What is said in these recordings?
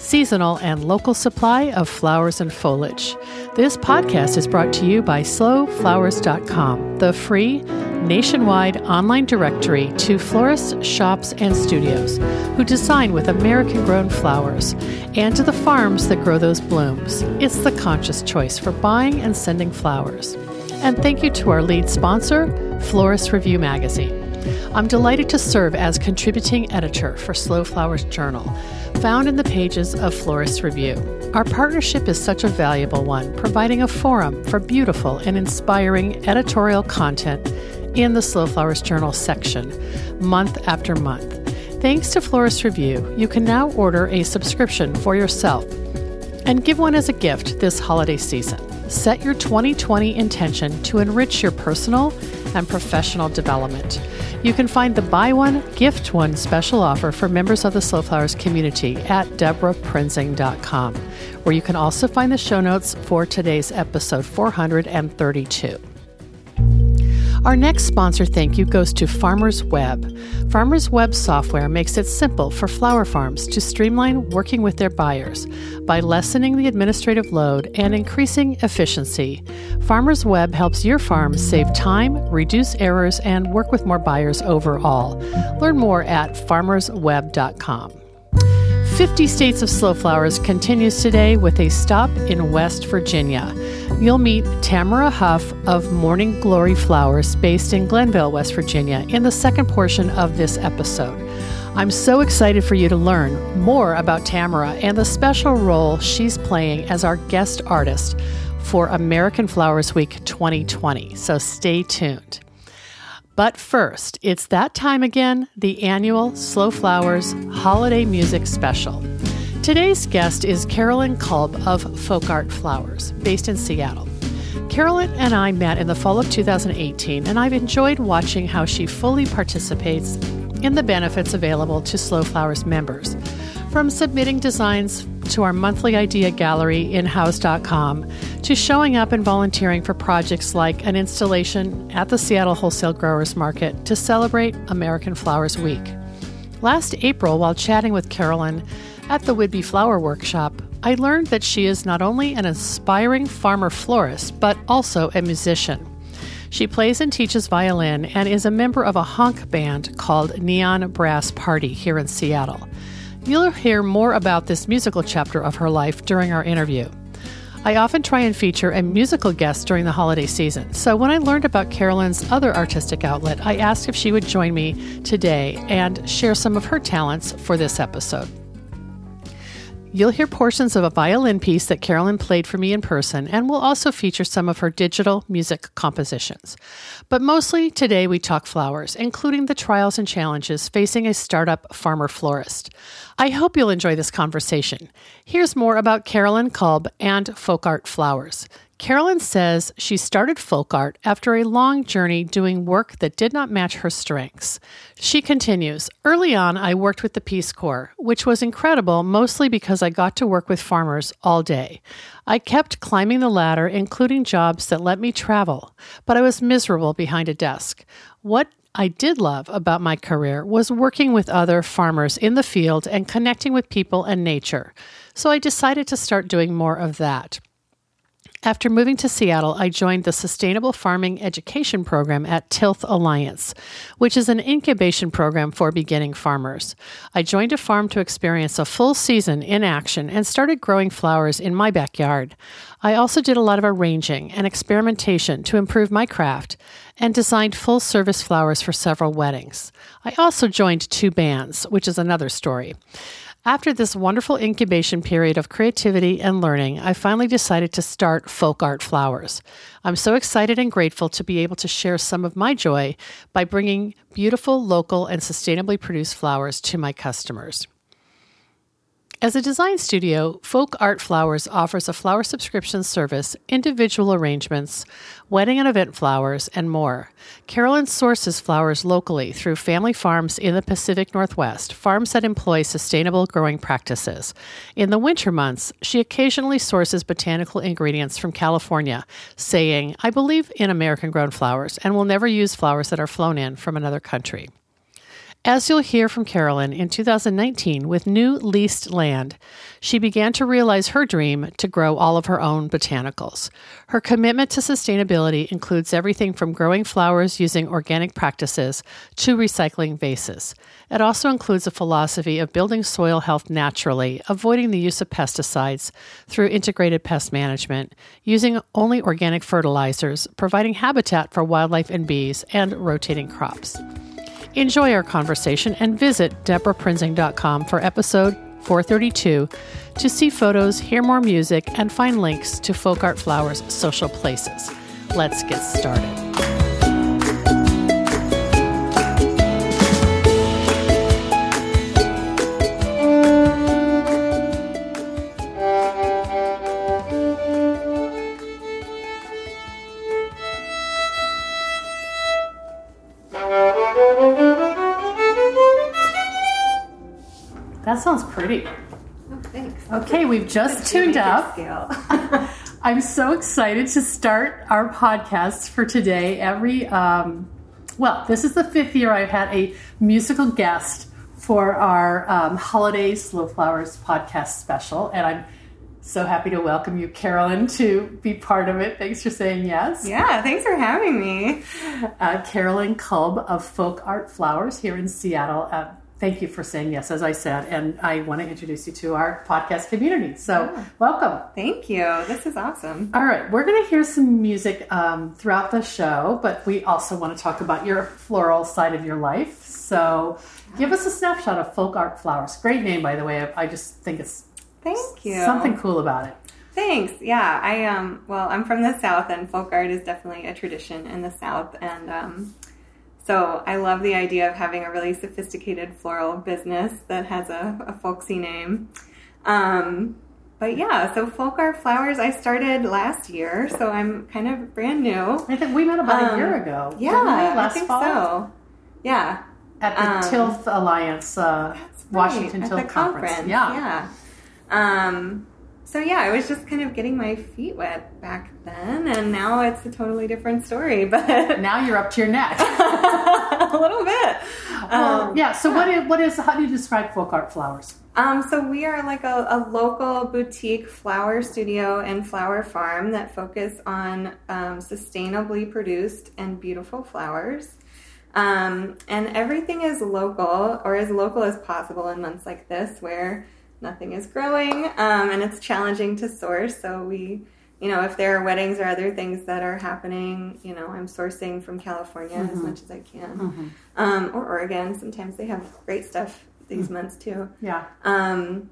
seasonal, and local supply of flowers and foliage. This podcast is brought to you by slowflowers.com, the free nationwide online directory to florists, shops, and studios who design with American grown flowers and to the farms that grow those blooms. It's the conscious choice for buying and sending flowers. And thank you to our lead sponsor, Florist Review Magazine. I'm delighted to serve as contributing editor for Slow Flowers Journal, found in the pages of Florist Review. Our partnership is such a valuable one, providing a forum for beautiful and inspiring editorial content in the Slow Flowers Journal section, month after month. Thanks to Florist Review, you can now order a subscription for yourself and give one as a gift this holiday season. Set your 2020 intention to enrich your personal and professional development. You can find the Buy One, Gift One special offer for members of the Slow Flowers community at deborahprinzing.com, where you can also find the show notes for today's episode 432. Our next sponsor thank you goes to Farmers Web. Farmers Web software makes it simple for flower farms to streamline working with their buyers by lessening the administrative load and increasing efficiency. Farmers Web helps your farm save time, reduce errors, and work with more buyers overall. Learn more at farmersweb.com. 50 States of Slow Flowers continues today with a stop in West Virginia. You'll meet Tamara Huff of Morning Glory Flowers, based in Glenville, West Virginia, in the second portion of this episode. I'm so excited for you to learn more about Tamara and the special role she's playing as our guest artist for American Flowers Week 2020. So stay tuned. But first, it's that time again, the annual Slow Flowers Holiday Music Special. Today's guest is Carolyn Kolb of Folk Art Flowers, based in Seattle. Carolyn and I met in the fall of 2018, and I've enjoyed watching how she fully participates in the benefits available to Slow Flowers members, from submitting designs to our monthly idea gallery, inhouse.com, to showing up and volunteering for projects like an installation at the Seattle Wholesale Growers Market to celebrate American Flowers Week. Last April, while chatting with Carolyn at the Whidbey Flower Workshop, I learned that she is not only an aspiring farmer florist, but also a musician. She plays and teaches violin and is a member of a honk band called Neon Brass Party here in Seattle. You'll hear more about this musical chapter of her life during our interview. I often try and feature a musical guest during the holiday season, so when I learned about Carolyn's other artistic outlet, I asked if she would join me today and share some of her talents for this episode. You'll hear portions of a violin piece that Carolyn played for me in person, and we'll also feature some of her digital music compositions. But mostly today we talk flowers, including the trials and challenges facing a startup farmer florist. I hope you'll enjoy this conversation. Here's more about Carolyn Kolb and Folk Art Flowers. Carolyn says she started folk art after a long journey doing work that did not match her strengths. She continues Early on, I worked with the Peace Corps, which was incredible mostly because I got to work with farmers all day. I kept climbing the ladder, including jobs that let me travel, but I was miserable behind a desk. What I did love about my career was working with other farmers in the field and connecting with people and nature. So I decided to start doing more of that. After moving to Seattle, I joined the Sustainable Farming Education Program at Tilth Alliance, which is an incubation program for beginning farmers. I joined a farm to experience a full season in action and started growing flowers in my backyard. I also did a lot of arranging and experimentation to improve my craft and designed full service flowers for several weddings. I also joined two bands, which is another story. After this wonderful incubation period of creativity and learning, I finally decided to start Folk Art Flowers. I'm so excited and grateful to be able to share some of my joy by bringing beautiful, local, and sustainably produced flowers to my customers. As a design studio, Folk Art Flowers offers a flower subscription service, individual arrangements, wedding and event flowers, and more. Carolyn sources flowers locally through family farms in the Pacific Northwest, farms that employ sustainable growing practices. In the winter months, she occasionally sources botanical ingredients from California, saying, I believe in American grown flowers and will never use flowers that are flown in from another country. As you'll hear from Carolyn in 2019 with new leased land, she began to realize her dream to grow all of her own botanicals. Her commitment to sustainability includes everything from growing flowers using organic practices to recycling vases. It also includes a philosophy of building soil health naturally, avoiding the use of pesticides through integrated pest management, using only organic fertilizers, providing habitat for wildlife and bees, and rotating crops. Enjoy our conversation and visit deborahprinzing.com for episode 432 to see photos, hear more music, and find links to Folk Art Flowers' social places. Let's get started. That sounds pretty. Oh, thanks. Okay, we've just tuned up. I'm so excited to start our podcast for today. Every, um, well, this is the fifth year I've had a musical guest for our um, Holiday Slow Flowers podcast special, and I'm so happy to welcome you, Carolyn, to be part of it. Thanks for saying yes. Yeah, thanks for having me. Uh, Carolyn Kolb of Folk Art Flowers here in Seattle. Uh, thank you for saying yes, as I said, and I want to introduce you to our podcast community. So, Yeah. welcome. Thank you. This is awesome. All right, we're going to hear some music um, throughout the show, but we also want to talk about your floral side of your life. So, give us a snapshot of Folk Art Flowers. Great name, by the way. I I just think it's Thank you. something cool about it. Thanks. Yeah, I um. Well, I'm from the South, and folk art is definitely a tradition in the South, and um. So I love the idea of having a really sophisticated floral business that has a, a folksy name. Um, but yeah, so folk art flowers I started last year, so I'm kind of brand new. I think we met about a Um, year ago. Yeah, didn't? I last think fall so. Yeah, at the Um, Tilth Alliance uh, That's Washington right, Tilth Conference. conference. Yeah. yeah. Um, so yeah, I was just kind of getting my feet wet back then, and now it's a totally different story. But Now you're up to your neck. a little bit. Well, Um, yeah. So what is what is how do you describe folk art flowers? Um, so we are like a, a local boutique flower studio and flower farm that focus on um, sustainably produced and beautiful flowers. Um, and everything is local or as local as possible in months like this where nothing is growing um, and it's challenging to source. So we, you know, if there are weddings or other things that are happening, you know, I'm sourcing from California as much as I can um, or Oregon. Sometimes they have great stuff these months too. Yeah. Um,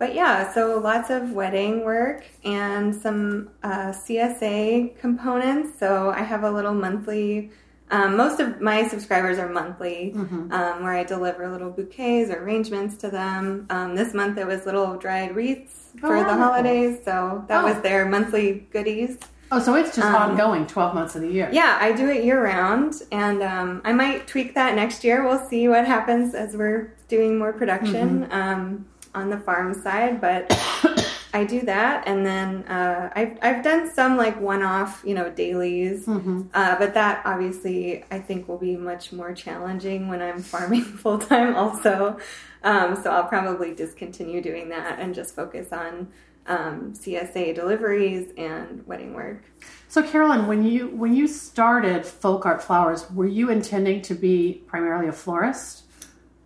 but yeah, so lots of wedding work and some uh, CSA components. So I have a little monthly. Um, most of my subscribers are monthly, Mm-hmm. um, where I deliver little bouquets or arrangements to them. Um, this month it was little dried wreaths for Oh, the holidays, so that Oh. was their monthly goodies. Oh, so it's just Um, ongoing, twelve months of the year. Yeah, I do it year round, and um, I might tweak that next year. We'll see what happens as we're doing more production um, on the farm side, but I do that, and then uh, I've I've done some like one-off, you know, dailies, uh, but that obviously I think will be much more challenging when I'm farming full time, also. Um, so I'll probably discontinue doing that and just focus on um, CSA deliveries and wedding work. So, Carolyn, when you when you started Folk Art Flowers, were you intending to be primarily a florist,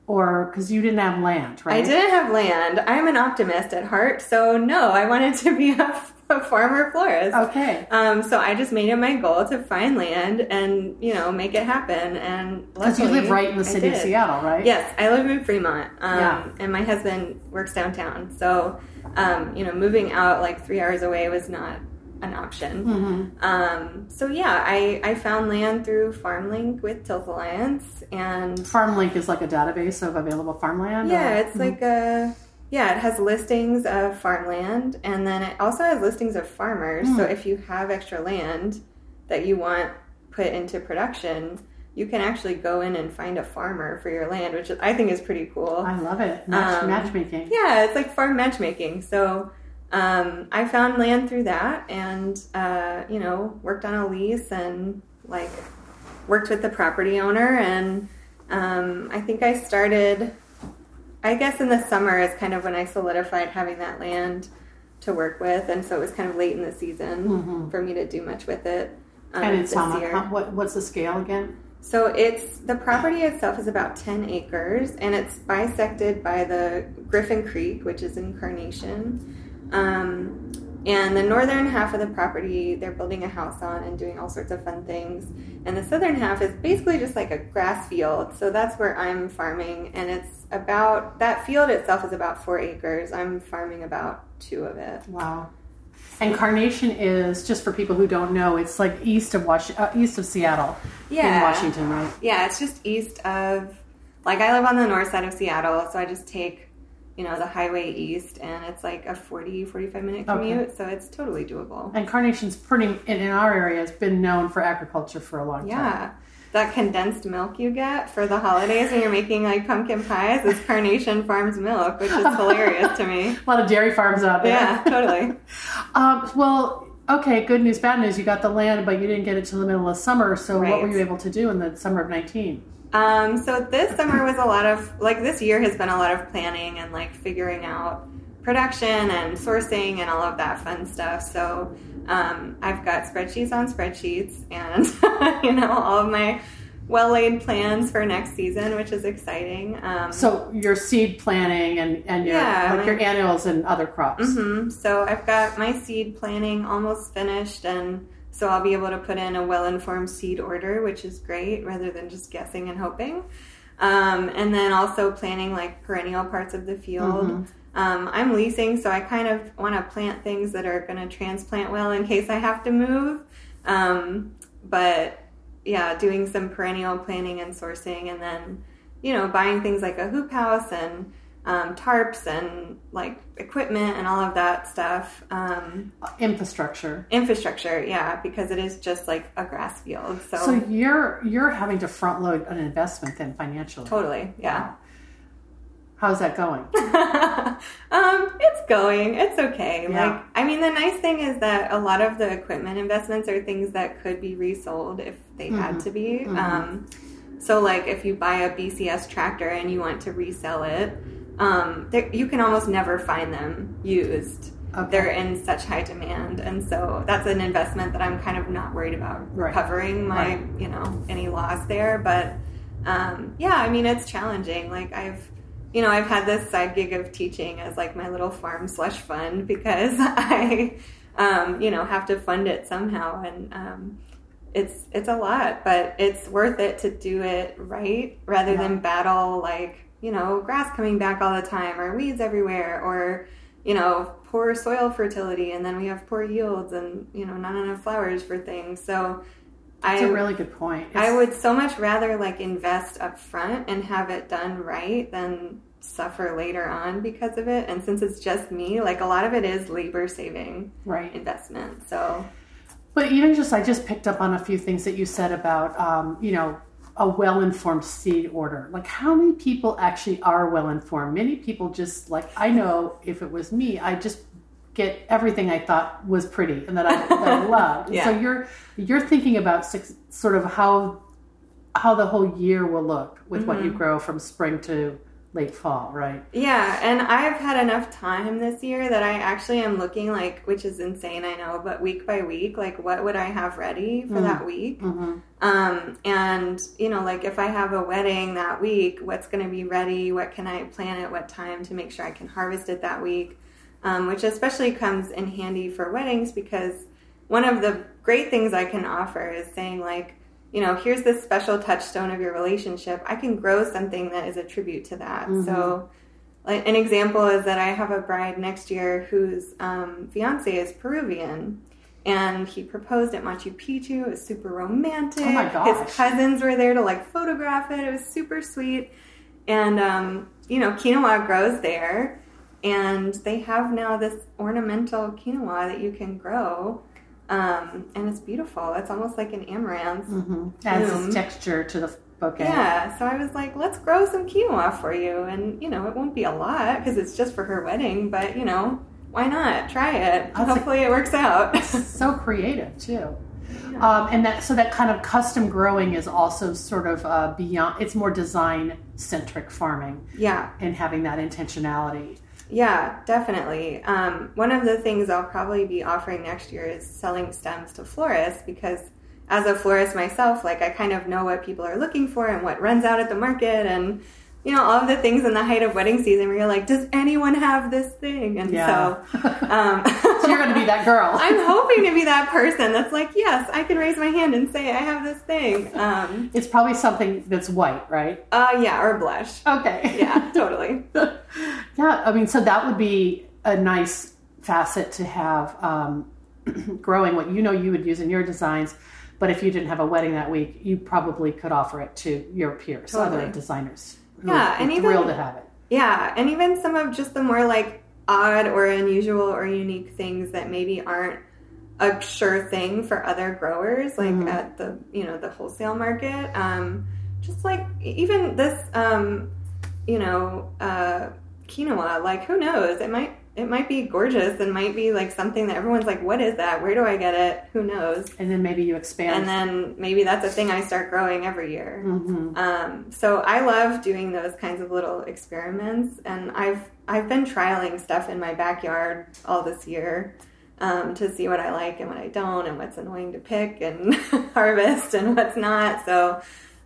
or because you didn't have land, right? I didn't have land. I'm an optimist at heart, so no, I wanted to be a, a farmer florist. Okay. Um, so I just made it my goal to find land and you know make it happen. And Because you live right in the city of. Seattle, right? Yes, I live in Fremont, um, Yeah. and my husband works downtown. So um, you know, moving out like three hours away was not an option. Mm-hmm. Um, so yeah, I, I found land through FarmLink with Tilth Alliance, and FarmLink is like a database of available farmland. yeah, or- it's like a Yeah, it has listings of farmland and then it also has listings of farmers. So if you have extra land that you want put into production, you can actually go in and find a farmer for your land, which I think is pretty cool. I love it. Match, Um, matchmaking. Yeah, it's like farm matchmaking. So um, I found land through that, and uh, you know, worked on a lease and like worked with the property owner, and um, I think I started. I guess in the summer is kind of when I solidified having that land to work with, and so it was kind of late in the season for me to do much with it. Um, Mm-hmm. and it's this how much? year. how- What, what's the scale again? So it's the property itself is about 10 acres and it's bisected by the Griffin Creek, which is in Carnation. Um, and the northern half of the property they're building a house on and doing all sorts of fun things. And the southern half is basically just like a grass field. So that's where I'm farming. And it's about that field itself is about four acres. I'm farming about two of it. Wow. And Carnation is just for people who don't know. It's like east of Wash, uh, east of Seattle, yeah, in. Washington, right? Yeah, it's just east of, like, I live on the north side of Seattle, so I just take, you know, the highway east, and it's like a 40, 45 minute Okay. commute, so it's totally doable. And Carnation's pretty in, in our area has been known for agriculture for a long time. Yeah. That condensed milk you get for the holidays when you're making like pumpkin pies is Carnation Farms milk, which is hilarious to me. A lot of dairy farms out there. Yeah, totally. Um, well, okay, good news, bad news. You got the land, but you didn't get it till the middle of summer. So what were you able to do in the summer of 19? Um, so this summer was a lot of like this year has been a lot of planning and like figuring out production and sourcing and all of that fun stuff. So um, I've got spreadsheets on spreadsheets and you know all of my well laid plans for next season, which is exciting. Um, So your seed planning and, and your, Yeah, like my- your annuals and other crops. Mhm. So I've got my seed planning almost finished, and so I'll be able to put in a well informed seed order, which is great rather than just guessing and hoping. Um, and then also planning like perennial parts of the field. Um, I'm leasing, so I kind of want to plant things that are going to transplant well in case I have to move. Um, but yeah, doing some perennial planning and sourcing, and then you know buying things like a hoop house and um, tarps and like equipment and all of that stuff. Um, Infrastructure. infrastructure, yeah, because it is just like a grass field. So, So you're you're having to front load an investment then financially. totally, yeah. How's that going? um, it's going. It's okay. Yeah. Like, I mean, the nice thing is that a lot of the equipment investments are things that could be resold if they had to be. Um, so, like, if you buy a BCS tractor and you want to resell it, um, you can almost never find them used. Okay. They're in such high demand, and so that's an investment that I'm kind of not worried about Right. recovering my, Right. you know, any loss there. But um, yeah, I mean, it's challenging. Like I've, you know, I've had this side gig of teaching as like my little farm slush fund because I, um, you know, have to fund it somehow, and um, it's it's a lot, but it's worth it to do it right rather than battle like you know grass coming back all the time or weeds everywhere or you know poor soil fertility and then we have poor yields and you know not enough flowers for things. So That's I a really good point. I would so much rather like invest up front and have it done right than suffer later on because of it. And since it's just me, like a lot of it is labor saving right. investment. So But even just, I just picked up on a few things that you said about, um, you know, a well informed seed order. Like, how many people actually are well informed? Many people just, like, I know if it was me, I just get everything I thought was pretty and that I, that I loved. Yeah. So you're you're thinking about six, sort of how how the whole year will look with what you Mm-hmm. grow from spring to late fall, right? Yeah, and I've had enough time this year that I actually am looking like, which is insane, I know, but week by week, like what would I have ready for that week? Um, and you know, like if I have a wedding that week, what's going to be ready? What can I plan at what time to make sure I can harvest it that week? Um, which especially comes in handy for weddings because one of the great things I can offer is saying like, you know, here's this special touchstone of your relationship. I can grow something that is a tribute to that. So, like an example is that I have a bride next year whose um, fiance is Peruvian, and he proposed at Machu Picchu. It was super romantic. Oh my gosh. His cousins were there to like photograph it. It was super sweet, and um, you know, quinoa grows there. and they have now this ornamental quinoa that you can grow. Um, and it's beautiful. It's almost like an amaranth. Mm-hmm. Adds texture to the bouquet. Yeah, so I was like, let's grow some quinoa for you. And, you know, it won't be a lot because it's just for her wedding, but, you know, why not? Try it. That's Hopefully it works out. so creative too. Um, and that so that kind of custom growing is also sort of uh, beyond. It's more design centric farming yeah, and having that intentionality. Yeah, definitely. Um, one of the things I'll probably be offering next year is selling stems to florists because as a florist myself, like I kind of know what people are looking for and what runs out at the market and you know all of the things in the height of wedding season where you're like, does anyone have this thing? And Yeah. so, um, So you're going to be that girl. I'm hoping to be that person that's like, yes, I can raise my hand and say I have this thing. Um, it's probably something that's white, right? uh, yeah, or blush. Okay. Yeah, totally. Yeah, I mean, so that would be a nice facet to have um, growing what you know you would use in your designs. But if you didn't have a wedding that week, you probably could offer it to your peers, other designers. Yeah, and even- thrilled to have it. Yeah, and even some of just the more like odd or unusual or unique things that maybe aren't a sure thing for other growers, like at the you know the wholesale market. Um, just like even this, um, you know, uh, quinoa. Like who knows? It might it might be gorgeous and might be like something that everyone's like, what is that? Where do I get it? Who knows? And then maybe you expand. And then maybe that's a thing I start growing every year. Mhm. Um, so I love doing those kinds of little experiments, and I've I've been trialing stuff in my backyard all this year um, to see what I like and what I don't, and what's annoying to pick and harvest and what's not. So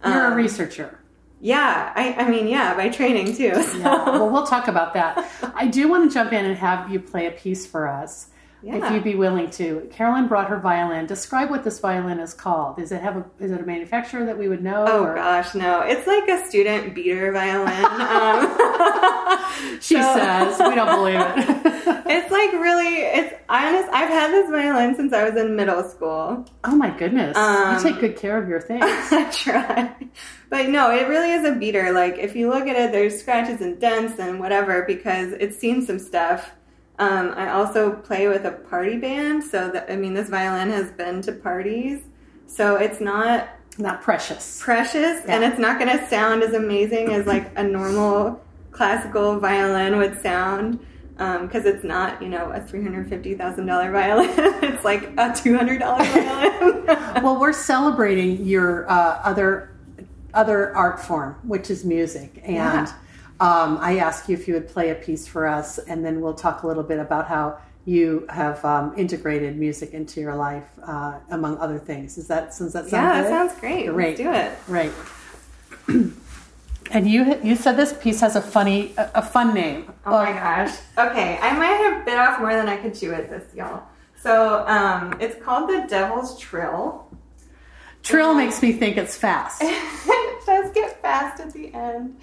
You're a um, researcher. Yeah, I, I mean, yeah, by training too. So. Yeah. well, we'll talk about that. I do want to jump in and have you play a piece for us, if you'd be willing to. Carolyn brought her violin. Describe what this violin is called. Does it have a? Is it a manufacturer that we would know? Oh or- gosh, no! It's like a student beater violin. Um, She so- says we don't believe it. It's like really, it's honest. I've had this violin since I was in middle school. oh my goodness! Um, you take good care of your things. I try. But no, it really is a beater. Like if you look at it, there's scratches and dents and whatever because it's seen some stuff. Um, I also play with a party band, so that I mean, this violin has been to parties, so it's not Not precious. precious and it's not going to sound as amazing as like a normal classical violin would sound because it's not you know a $350000 violin it's like a $200 violin Well, we're celebrating your uh, other other art form, which is music, and Yeah. Um, I asked you if you would play a piece for us, and then we'll talk a little bit about how you have um, integrated music into your life, uh, among other things. Is that does that sound yeah good? that sounds great Great. let's do it Right. and you you said this piece has a funny a, a fun name. oh my gosh okay i might have bit off more than i could chew at this y'all so um, it's called the devil's trill Trill makes me think it's fast. it does get fast at the end.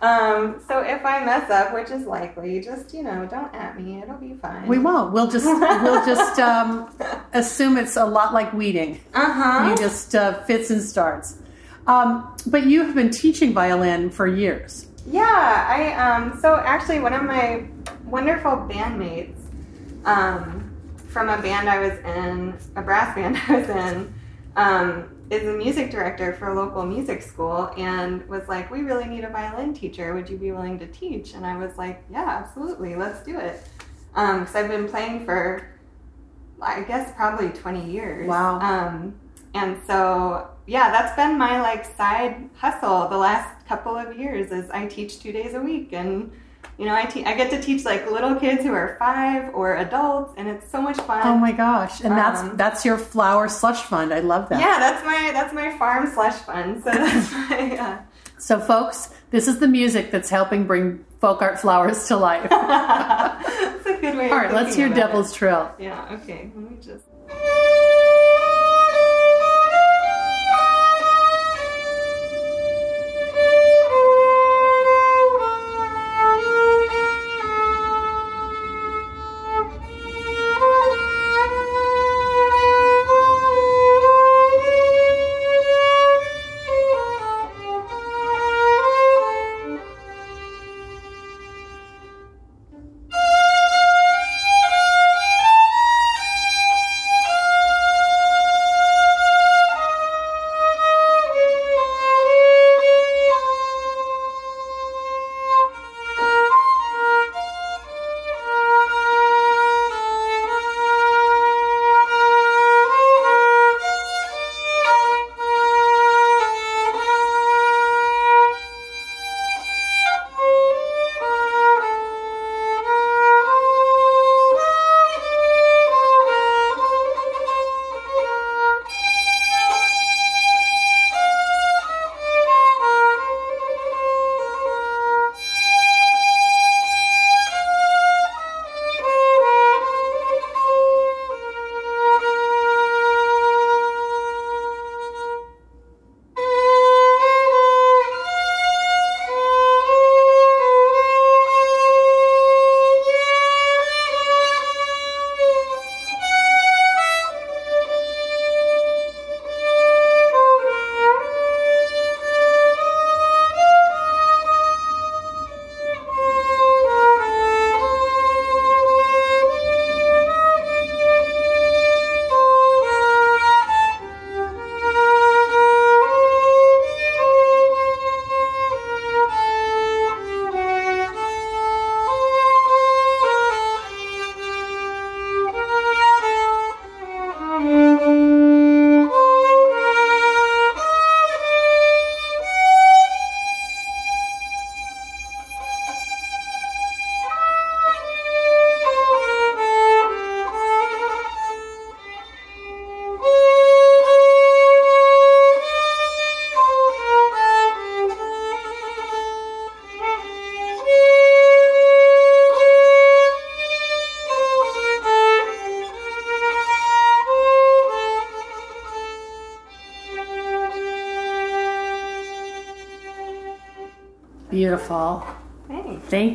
Um, so if I mess up, which is likely, just you know, don't at me. It'll be fine. We won't. We'll just we'll just um, assume it's a lot like weeding. Uh huh. You just uh, fits and starts. Um, but you have been teaching violin for years. Yeah. I um. So actually, one of my wonderful bandmates, um, from a band I was in, a brass band I was in, um, is a music director for a local music school, and was like, "We really need a violin teacher. Would you be willing to teach?" And I was like, "Yeah, absolutely. Let's do it." Because I've been playing for, I guess, probably twenty years. Wow. Um, and so yeah, that's been my like side hustle the last couple of years. Is I teach two days a week, and you know I te- I get to teach like little kids who are five or adults, and it's so much fun. Oh my gosh! And that's Um, that's your flower slush fund. I love that. Yeah, that's my that's my farm slush fund. So that's my uh, So, folks, this is the music that's helping bring folk art flowers to life. All that's a good way. right, let's hear Devil's Trill. Yeah. Okay. Let me just.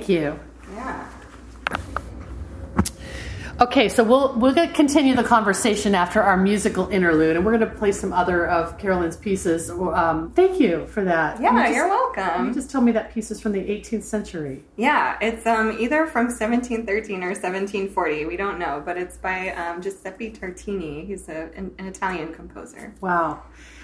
Thank you. Yeah. Okay, so we'll we're going to continue the conversation after our musical interlude, and we're going to play some other of Carolyn's pieces. Um, thank you for that. Yeah, You just- you're welcome. You just told me that piece is from the 18th century. Yeah, it's um, either from 1713 or 1740. We don't know, but it's by um, Giuseppe Tartini. He's a, an, an Italian composer. Wow.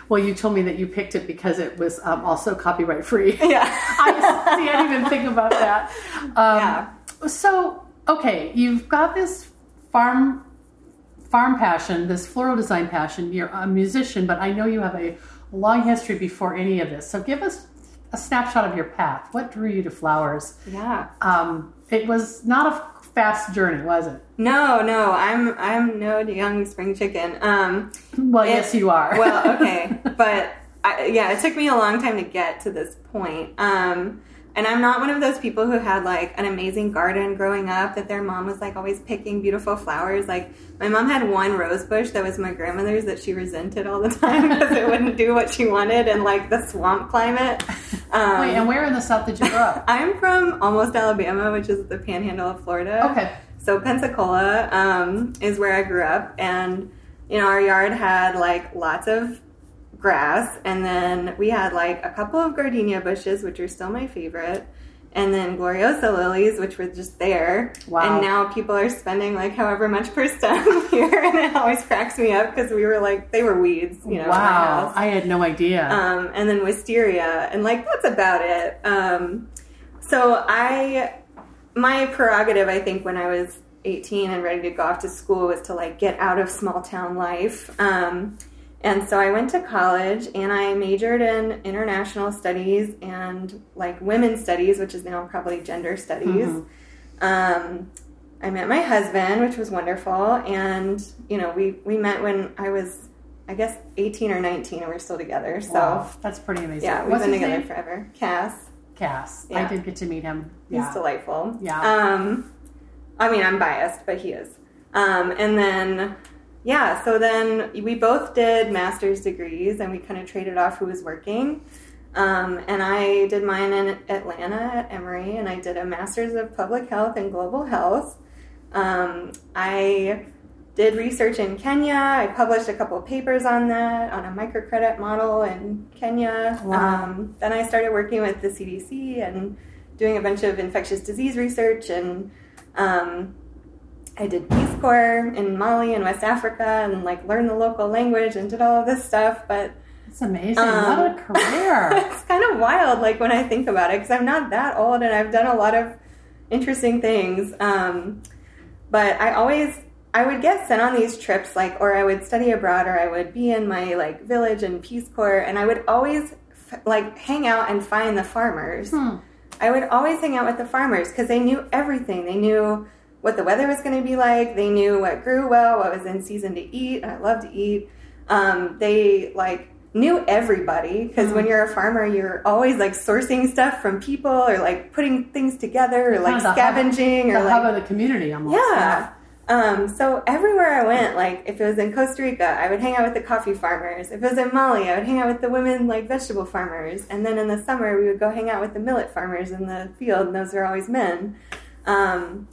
Well, you told me that you picked it because it was um, also copyright free. Yeah. I see. I didn't even think about that. Um, Yeah. So, okay, you've got this farm farm passion, this floral design passion. You're a musician, but I know you have a long history before any of this. So, give us a snapshot of your path. What drew you to flowers? yeah. Um, it was not a fast journey, was it? No, no, I'm I'm no young spring chicken. Um, Well, It- yes, you are. well, okay, but I, yeah, it took me a long time to get to this point. Um, and I'm not one of those people who had like an amazing garden growing up that their mom was like always picking beautiful flowers. Like my mom had one rose bush that was my grandmother's that she resented all the time because it wouldn't do what she wanted in like the swamp climate. Um, Wait, and where in the South did you grow up? I'm from almost Alabama, which is the panhandle of Florida. Okay. So Pensacola um, is where I grew up, and you know our yard had like lots of grass, and then we had like a couple of gardenia bushes, which are still my favorite, and then Gloriosa lilies, which were just there. Wow. And now people are spending like however much per stem here, and it always cracks me up because we were like they were weeds, you know. wow, I had no idea. um, and then wisteria, and like that's about it. Um, so I, my prerogative, I think, when I was 18 and ready to go off to school was to like get out of small town life. Um, and so I went to college and I majored in international studies and like women's studies, which is now probably gender studies. Um, I met my husband, which was wonderful, and you know we we met when I was, I guess, 18 or 19, and we're still together. So wow, that's pretty amazing. yeah, we've What's been together name? forever. Cass, Cass. Yeah. I did get to meet him. he's delightful. Yeah. Um, I mean, I'm biased, but he is. Um, and then, yeah, so then we both did master's degrees, and we kind of traded off who was working. Um, and I did mine in Atlanta at Emory, and I did a master's of public health and global health. Um, I did research in Kenya. I published a couple of papers on that, on a microcredit model in Kenya. Wow. Um, then I started working with the CDC and doing a bunch of infectious disease research. And um, I did Peace Corps in Mali and West Africa and like learned the local language and did all of this stuff. But it's amazing. Um, what a career. it's kind of wild, like when I think about it, because I'm not that old and I've done a lot of interesting things. Um, but I always, I would get sent on these trips, like, or I would study abroad, or I would be in my like village in Peace Corps, and I would always f- like hang out and find the farmers. Hmm. I would always hang out with the farmers because they knew everything. They knew what the weather was going to be like. They knew what grew well, what was in season to eat. I love to eat. Um, they like knew everybody because when you're a farmer, you're always like sourcing stuff from people or like putting things together or like Kind of the hub- scavenging the or like hub the community almost. yeah. Um, so everywhere I went, like if it was in Costa Rica, I would hang out with the coffee farmers. If it was in Mali, I would hang out with the women like vegetable farmers. And then in the summer, we would go hang out with the millet farmers in the field, and those were always men. Um,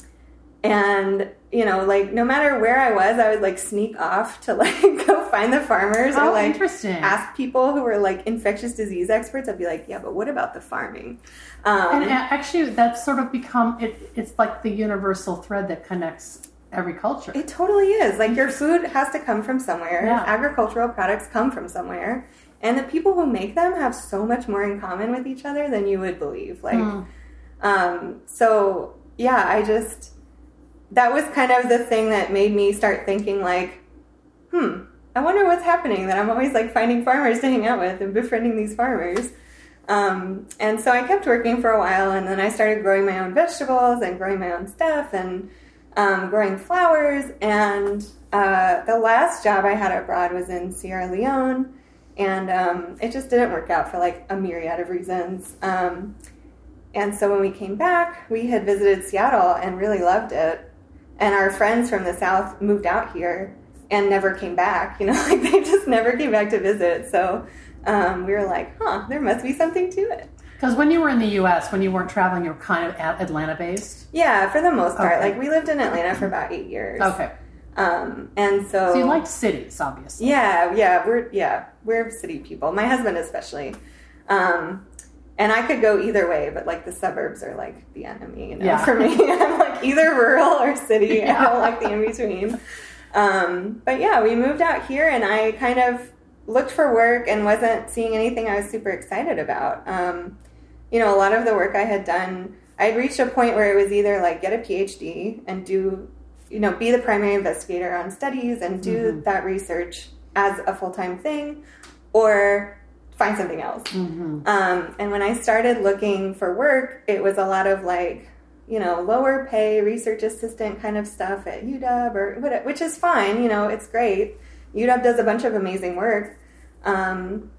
and you know, like no matter where I was, I would like sneak off to like go find the farmers How or like interesting. ask people who were like infectious disease experts. I'd be like, yeah, but what about the farming? Um, And actually, that's sort of become it. It's like the universal thread that connects every culture. It totally is. Like your food has to come from somewhere. Yeah. Agricultural products come from somewhere. And the people who make them have so much more in common with each other than you would believe. Like Hmm. um so yeah, I just that was kind of the thing that made me start thinking like, hmm, I wonder what's happening that I'm always like finding farmers to hang out with and befriending these farmers. Um, and so I kept working for a while, and then I started growing my own vegetables and growing my own stuff and um, growing flowers. And uh, the last job I had abroad was in Sierra Leone, and um, it just didn't work out for like a myriad of reasons. Um, and so when we came back, we had visited Seattle and really loved it. And our friends from the South moved out here and never came back. You know, like they just never came back to visit. So um, we were like, huh, there must be something to it. Because when you were in the U.S., when you weren't traveling, you were kind of Atlanta based. Yeah, for the most part. Okay. Like we lived in Atlanta for about eight years. Okay, Um, and so, so you liked cities, obviously. yeah, yeah, we're yeah we're city people. My husband especially. Um, and I could go either way, but like the suburbs are like the enemy, you know, Yeah. for me. I'm like either rural or city. I don't like the in between. Um, but yeah, we moved out here and I kind of looked for work and wasn't seeing anything I was super excited about. Um, you know, a lot of the work I had done, I'd reached a point where it was either like get a PhD and do, you know, be the primary investigator on studies and do that research as a full time thing or find something else. Mm-hmm. Um, and when I started looking for work, it was a lot of like, you know, lower pay research assistant kind of stuff at UW or which is fine. You know, it's great. UW does a bunch of amazing work. Um,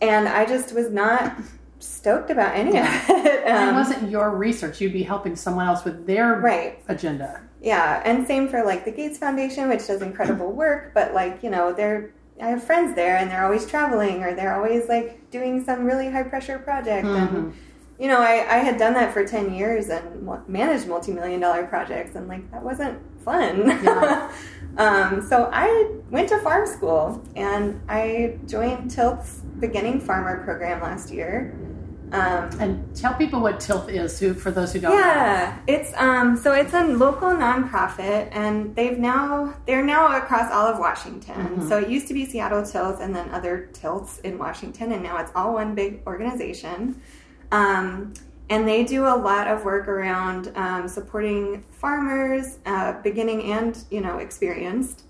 and I just was not stoked about any of it. and it Um, wasn't your research; you'd be helping someone else with their right. agenda. Yeah, and same for like the Gates Foundation, which does incredible work. But like you know, they're I have friends there, and they're always traveling, or they're always like doing some really high pressure project. And you know, I I had done that for ten years and managed multi million dollar projects, and like that wasn't fun. Yeah. um, so I went to farm school, and I joined Tilth's beginning farmer program last year. Um, And tell people what Tilth is, who for those who don't know. yeah, it's um so it's a local nonprofit and they've now they're now across all of Washington. So it used to be Seattle Tilth and then other tilts in Washington and now it's all one big organization. Um and they do a lot of work around um, supporting farmers, uh, beginning and you know experienced.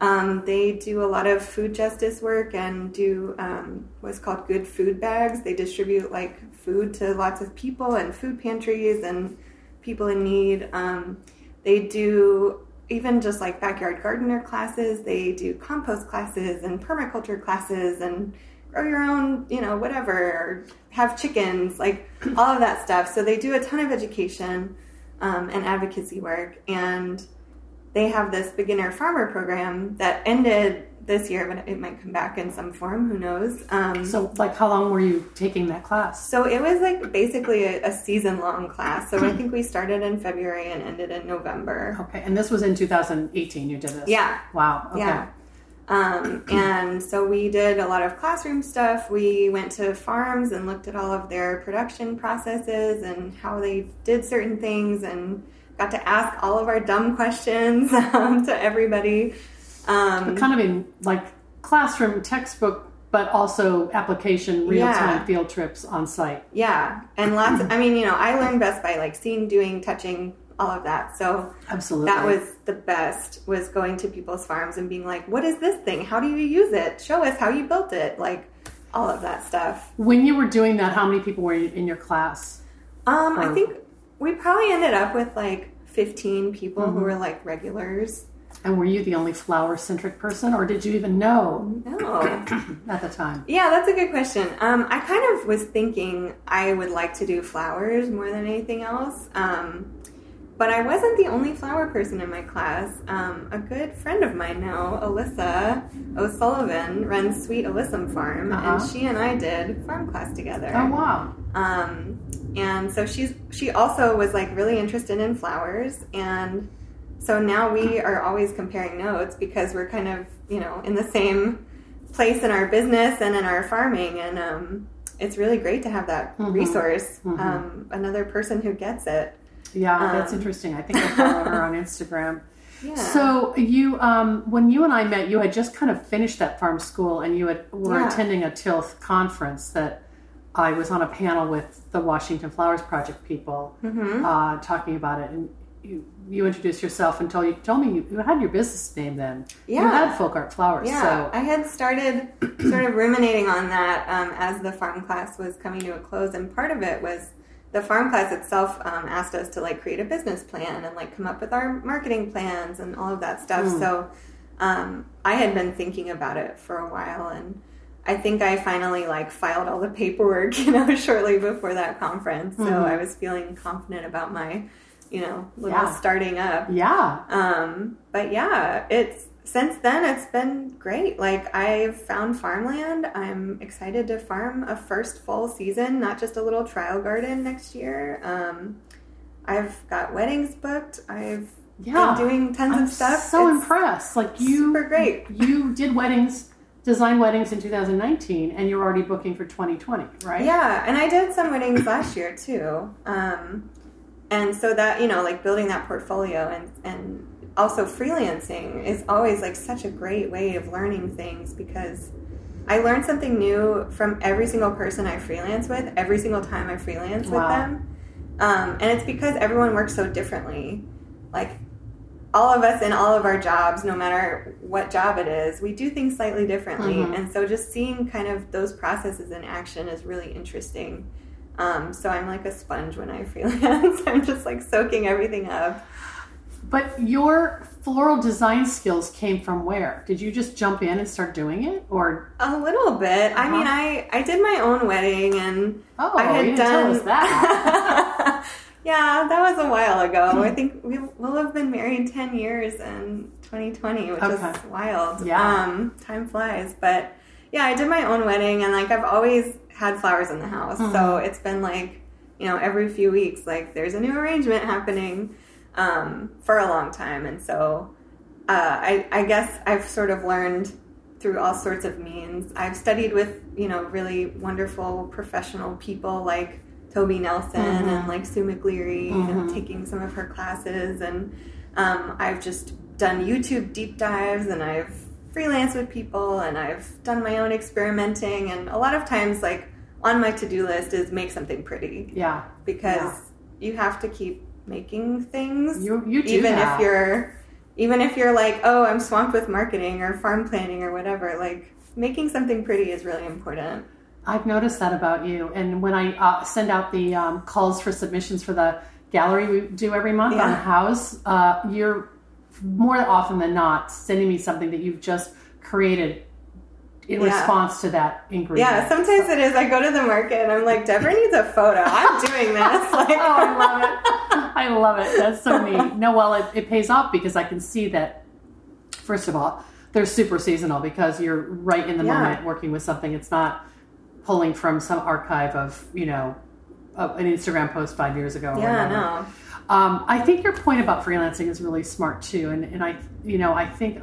Um, they do a lot of food justice work and do um, what's called good food bags. They distribute like food to lots of people and food pantries and people in need. Um, they do even just like backyard gardener classes. They do compost classes and permaculture classes and grow your own, you know, whatever, have chickens, like all of that stuff. So they do a ton of education um, and advocacy work. And they have this beginner farmer program that ended this year, but it might come back in some form. Who knows? Um, So, like, how long were you taking that class? so it was like basically a, a season long class. So I think we started in February and ended in November. Okay, and this was in 2018. You did this. Yeah. Wow. Okay. Yeah. Um, and so we did a lot of classroom stuff. We went to farms and looked at all of their production processes and how they did certain things and got to ask all of our dumb questions um, to everybody. Um, Kind of in like classroom textbook, but also application, real time Yeah. field trips on site. yeah. And lots, I mean, you know, I learned best by like seeing, doing, touching, all of that. So Absolutely. that was the best was going to people's farms and being like what is this thing how do you use it show us how you built it like all of that stuff When you were doing that, how many people were in your class? um i think we probably ended up with like 15 people Mm-hmm. who were like regulars And were you the only flower centric person, or did you even know no at the time? yeah that's a good question um i kind of was thinking i would like to do flowers more than anything else um but I wasn't the only flower person in my class. Um, a good friend of mine now, Alyssa O'Sullivan, runs Sweet Alyssum Farm, Uh-huh. and she and I did farm class together. Oh wow. Um, and so she's she also was like really interested in flowers, and so now we are always comparing notes because we're kind of you know in the same place in our business and in our farming, and um, it's really great to have that Mhm. resource, Mhm. um, another person who gets it. Yeah, that's Um, interesting. I think I follow her on Instagram. Yeah. So you, um, when you and I met, you had just kind of finished that farm school, and you had, were Yeah. attending a Tilth conference that I was on a panel with the Washington Flowers Project people Mhm. uh, talking about it, and you, you introduced yourself and told you told me you, you had your business name then. Yeah, You had Folk Art Flowers. Yeah, So I had started sort of ruminating on that um, as the farm class was coming to a close, and part of it was the farm class itself um, asked us to like create a business plan and like come up with our marketing plans and all of that stuff. Mm. So um, I had been thinking about it for a while, and I think I finally like filed all the paperwork, you know, shortly before that conference. So Mhm. I was feeling confident about my, you know, little Yeah. starting up. yeah, Um, but yeah, it's since then, it's been great. Like, I've found farmland. I'm excited to farm a first full season, not just a little trial garden next year. Um, I've got weddings booked. I've Yeah. been doing tons I'm of stuff. so It's impressed. Like you, super great. you did weddings, designed weddings in 2019, and you're already booking for 2020, right? Yeah, and I did some weddings last year too. Um, and so that, you know, like building that portfolio and, and also freelancing is always like such a great way of learning things because I learn something new from every single person I freelance with, every single time I freelance with them. Um, and it's because everyone works so differently. Like all of us in all of our jobs, no matter what job it is, we do things slightly differently. Mhm. And so just seeing kind of those processes in action is really interesting. Um, so I'm like a sponge when I freelance. I'm just like soaking everything up. But your floral design skills came from where? Did you just jump in and start doing it, or A little bit. I mean, Uh-huh. I, I did my own wedding and oh, I had done tell us that? yeah, that was a while ago. I think we will have been married 10 years in 2020, which Okay. is wild. Yeah. Um, time flies. But yeah, I did my own wedding and like I've always had flowers in the house. Mm-hmm. So it's been like, you know, every few weeks, like there's a new arrangement happening um, for a long time. And so uh, I, I guess I've sort of learned through all sorts of means. I've studied with, you know, really wonderful professional people like Tobey Nelson Mhm. and like Sue McLeary Mhm. and taking some of her classes. And um, I've just done YouTube deep dives and I've freelanced with people and I've done my own experimenting. And a lot of times, like, on my to do list is make something pretty yeah, because you have to keep making things you you do even that. if you're even if you're like oh i'm swamped with marketing or farm planning or whatever like making something pretty is really important I've noticed that about you. And when I uh, send out the um, calls for submissions for the gallery we do every month on Yeah. a house, uh, you're more often than not sending me something that you've just created in Yeah. response to that ingredient. yeah sometimes it is i go to the market and i'm like deborah needs a photo i'm doing this like oh, I love it. I love it. That's so neat. No, well, it, it pays off because I can see that, first of all, they're super seasonal because you're right in the Yeah. moment working with something. It's not pulling from some archive of, you know, an Instagram post five years ago. Yeah no Um, I think your point about freelancing is really smart too, and and I you know I think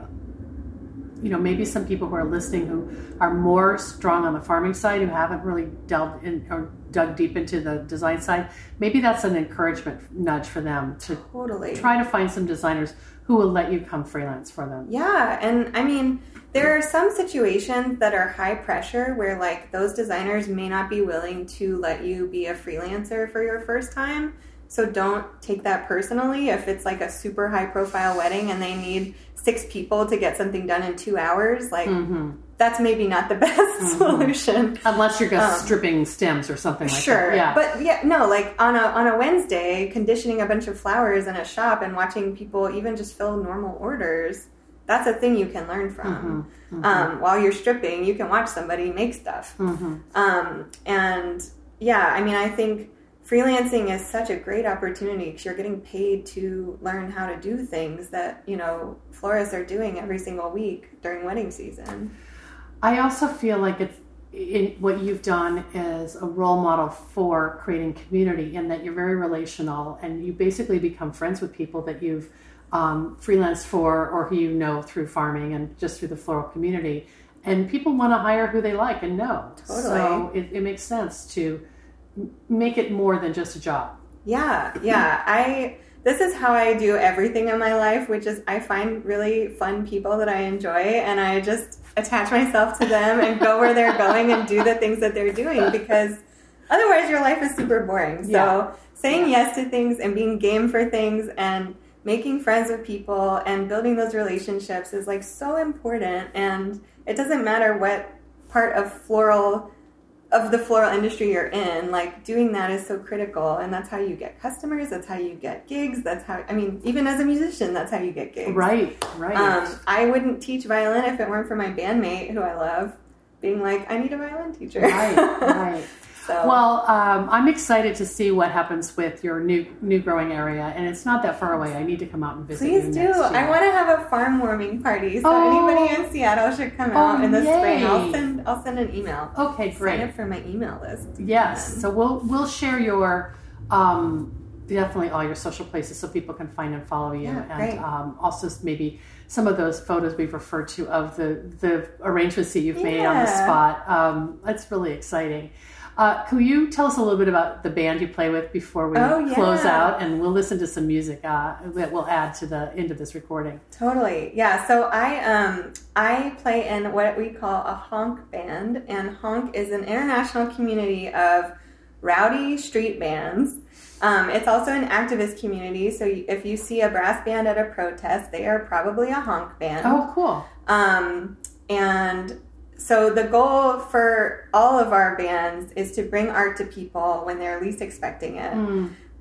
you know maybe some people who are listening who are more strong on the farming side who haven't really delved in or dug deep into the design side, maybe that's an encouragement nudge for them to totally try to find some designers who will let you come freelance for them. Yeah, and I mean, there are some situations that are high pressure where, like, those designers may not be willing to let you be a freelancer for your first time. So don't take that personally. If it's like a super high profile wedding and they need six people to get something done in two hours, like, hmm that's maybe not the best solution. Unless you're just Um, stripping stems or something like Sure, that. Yeah. but yeah, no, like on a on a Wednesday, conditioning a bunch of flowers in a shop and watching people even just fill normal orders. That's a thing you can learn from. Mm-hmm, Um, while you're stripping, you can watch somebody make stuff. hmm Um, and yeah, I mean, I think freelancing is such a great opportunity because you're getting paid to learn how to do things that you know florists are doing every single week during wedding season. I also feel like it's in, what you've done is a role model for creating community, in that you're very relational and you basically become friends with people that you've um, freelanced for or who you know through farming and just through the floral community. And people want to hire who they like and know. So it, it makes sense to make it more than just a job. Yeah, yeah. I this is how I do everything in my life, which is I find really fun people that I enjoy and I just attach myself to them and go where they're going and do the things that they're doing because otherwise your life is super boring. So Yeah. saying yes to things and being game for things and making friends with people and building those relationships is like so important and it doesn't matter what part of floral of the floral industry you're in, like doing that is so critical, and that's how you get customers. That's how you get gigs. That's how I mean, even as a musician, that's how you get gigs. Right, right. Um, I wouldn't teach violin if it weren't for my bandmate, who I love, being like, I need a violin teacher. right, right. So Well, um, I'm excited to see what happens with your new new growing area, and it's not that far away. I need to come out and visit. please do. I want to have a farm warming party, so Oh. anybody in Seattle should come out Oh, in the spring. I'll send I'll send an email. Okay, Sign great. up for my email list. Yes. So we'll we'll share your um, definitely all your social places so people can find and follow you, Yeah, and um, also maybe some of those photos we've referred to of the the arrangements that you've made on the spot. Um, that's really exciting. Uh, can you tell us a little bit about the band you play with before we Oh, yeah. close out, and we'll listen to some music uh, that we'll add to the end of this recording. Totally. Yeah. So I um I play in what we call a honk band, and honk is an international community of rowdy street bands. Um, it's also an activist community. So if you see a brass band at a protest, they are probably a honk band. Oh, cool. Um, and so the goal for all of our bands is to bring art to people when they're least expecting it.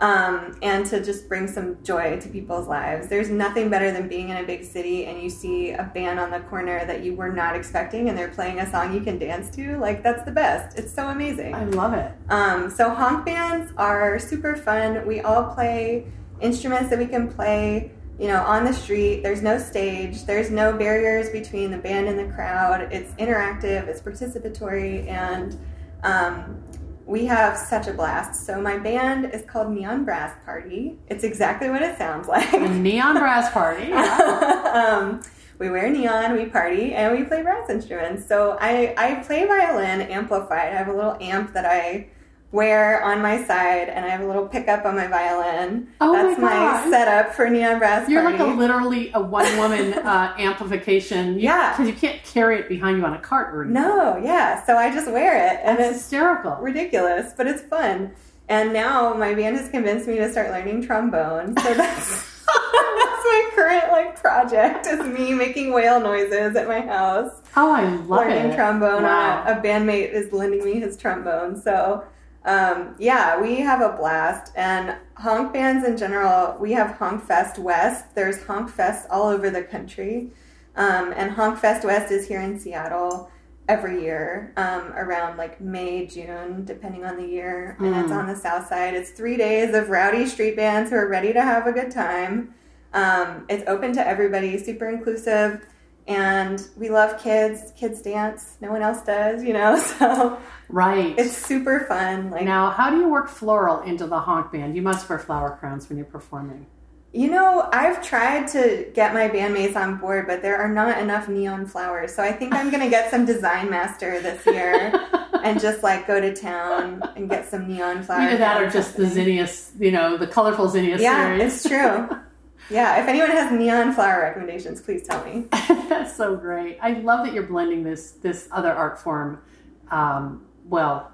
Um, and to just bring some joy to people's lives. There's nothing better than being in a big city and you see a band on the corner that you were not expecting and they're playing a song you can dance to. Like, that's the best. It's so amazing. I love it. Um, so honk bands are super fun. We all play instruments that we can play, you know, on the street. There's no stage. There's no barriers between the band and the crowd. It's interactive. It's participatory, and um, we have such a blast. So my band is called Neon Brass Party. It's exactly what it sounds like. Neon brass party. Um, we wear neon, we party, and we play brass instruments. So I, I play violin amplified. I have a little amp that I wear on my side, and I have a little pickup on my violin. Oh my That's my, God. setup for neon brass You're party. like a literally a one woman uh, amplification. You- Yeah. Because you can't carry it behind you on a cart or anything. no, yeah. So I just wear it, and That's it's hysterical. ridiculous, but it's fun. And now my band has convinced me to start learning trombone. So that's that's my current like project is me making whale noises at my house. Oh, I love learning it. trombone. Wow. A, a bandmate is lending me his trombone. So, um, yeah, we have a blast. And honk bands in general, we have Honk Fest West. There's Honk Fest all over the country. Um, and Honk Fest West is here in Seattle every year um, around like May, June, depending on the year. And it's on the south side. It's three days of rowdy street bands who are ready to have a good time. Um, it's open to everybody, super inclusive and we love kids. Kids dance. No one else does, you know. So Right. it's super fun. Like now, how do you work floral into the honk band? You must wear flower crowns when you're performing. you know, I've tried to get my bandmates on board, but there are not enough neon flowers. So I think I'm gonna get some design master this year and just like go to town and get some neon flowers. Either that or just the zinnias, you know, the colorful zinnia Yeah, series. it's true. Yeah, if anyone has neon flower recommendations, please tell me. That's so great. I love that you're blending this this other art form. Um, well,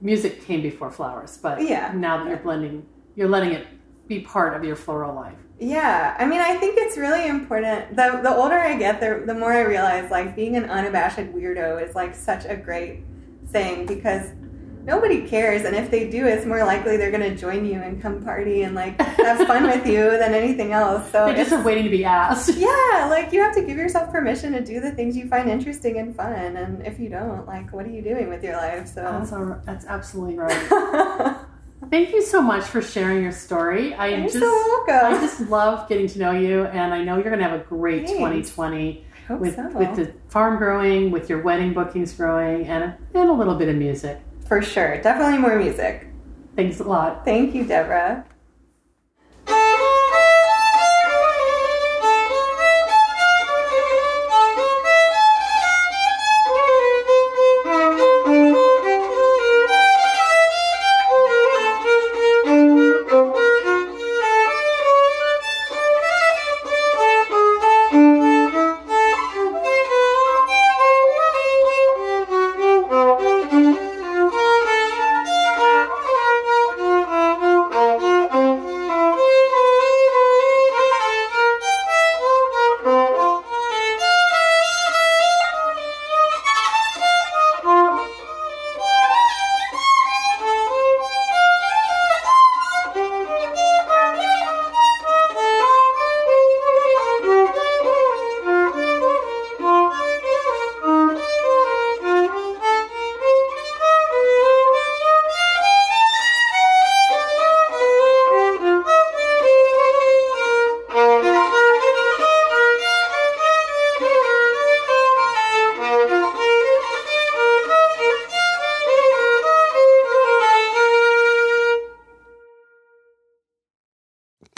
music came before flowers, but Yeah. now that you're blending, you're letting it be part of your floral life. Yeah, I mean, I think it's really important. The the older I get, the the more I realize like being an unabashed weirdo is like such a great thing because nobody cares, and if they do, it's more likely they're going to join you and come party and like have fun with you than anything else. So They just are waiting to be asked. yeah, like you have to give yourself permission to do the things you find interesting and fun, and if you don't, like, what are you doing with your life? That's, So. all, that's absolutely right. Thank you so much for sharing your story. I You're just, so welcome. I just love getting to know you, and I know you're going to have a great Thanks. 2020 with so. with the farm growing, with your wedding bookings growing, and a, and a little bit of music. For sure, definitely more music. Thanks a lot. Thank you, Deborah.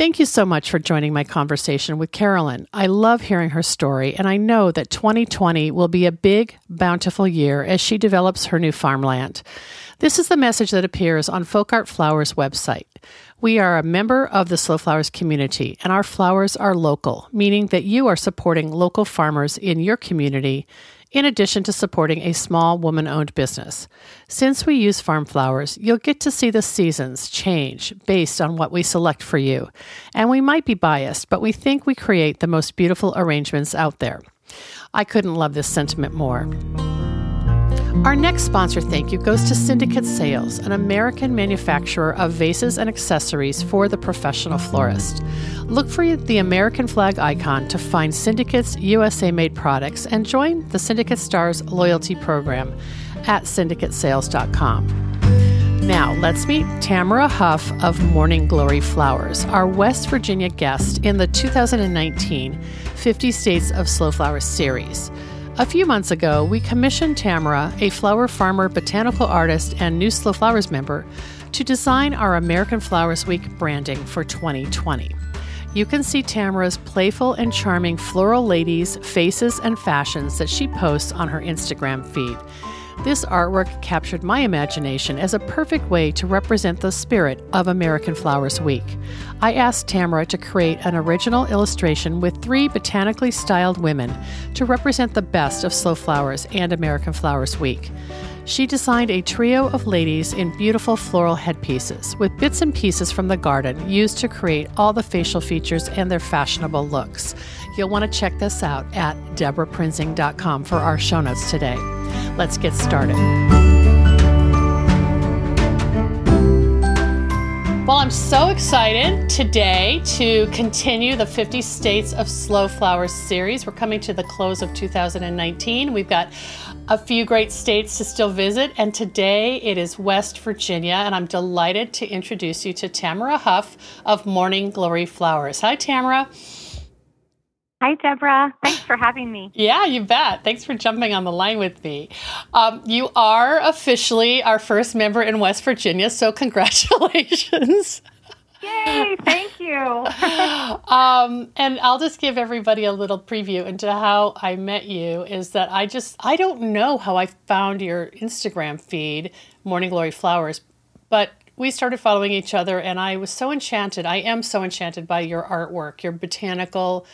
Thank you so much for joining my conversation with Carolyn. I love hearing her story, and I know that 2020 will be a big, bountiful year as she develops her new farmland. This is the message that appears on Folk Art Flowers website. We are a member of the Slow Flowers community, and our flowers are local, meaning that you are supporting local farmers in your community in addition to supporting a small woman owned business. Since we use farm flowers, you'll get to see the seasons change based on what we select for you. And we might be biased, but we think we create the most beautiful arrangements out there. I couldn't love this sentiment more. Our next sponsor thank you goes to Syndicate Sales, an American manufacturer of vases and accessories for the professional florist. Look for the American flag icon to find Syndicate's USA made products and join the Syndicate Stars loyalty program at syndicatesales.com. Now, let's meet Tamara Huff of Morning Glory Flowers, our West Virginia guest in the 2019 50 States of Slow Flowers series. A few months ago, we commissioned Tamara, a flower farmer, botanical artist, and New Slow Flowers member, to design our American Flowers Week branding for 2020. You can see Tamara's playful and charming floral ladies, faces, and fashions that she posts on her Instagram feed. This artwork captured my imagination as a perfect way to represent the spirit of American Flowers Week. I asked Tamara to create an original illustration with three botanically styled women to represent the best of slow flowers and American Flowers Week. She designed a trio of ladies in beautiful floral headpieces with bits and pieces from the garden used to create all the facial features and their fashionable looks. You'll want to check this out at deborahprinzing.com for our show notes today. Let's get started. Well, I'm so excited today to continue the 50 States of Slow Flowers series. We're coming to the close of 2019. We've got a few great states to still visit, and today it is West Virginia, and I'm delighted to introduce you to Tamara Huff of Morning Glory Flowers. Hi, Tamara. Hi, Deborah. Thanks for having me. Yeah, you bet. Thanks for jumping on the line with me. Um, you are officially our first member in West Virginia, so congratulations. Yay, thank you. um, and I'll just give everybody a little preview into how I met you is that I just, I don't know how I found your Instagram feed, Morning Glory Flowers, but we started following each other and I was so enchanted. I am so enchanted by your artwork, your botanical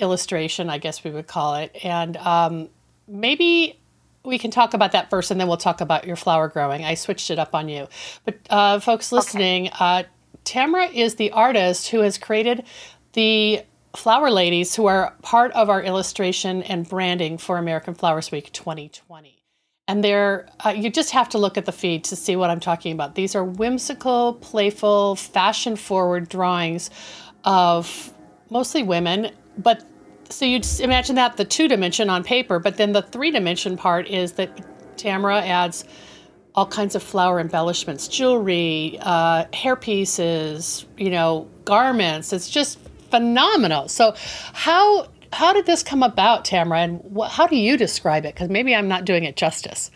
illustration, I guess we would call it. And um, maybe we can talk about that first and then we'll talk about your flower growing. I switched it up on you. But uh, folks listening, okay. uh, Tamara is the artist who has created the flower ladies who are part of our illustration and branding for American Flowers Week 2020. And they're, uh, you just have to look at the feed to see what I'm talking about. These are whimsical, playful, fashion forward drawings of mostly women but so you imagine that the two dimension on paper, but then the three dimension part is that Tamara adds all kinds of flower embellishments, jewelry, uh, hair pieces, you know, garments. It's just phenomenal. So, how how did this come about, Tamara, and wh- how do you describe it? Because maybe I'm not doing it justice.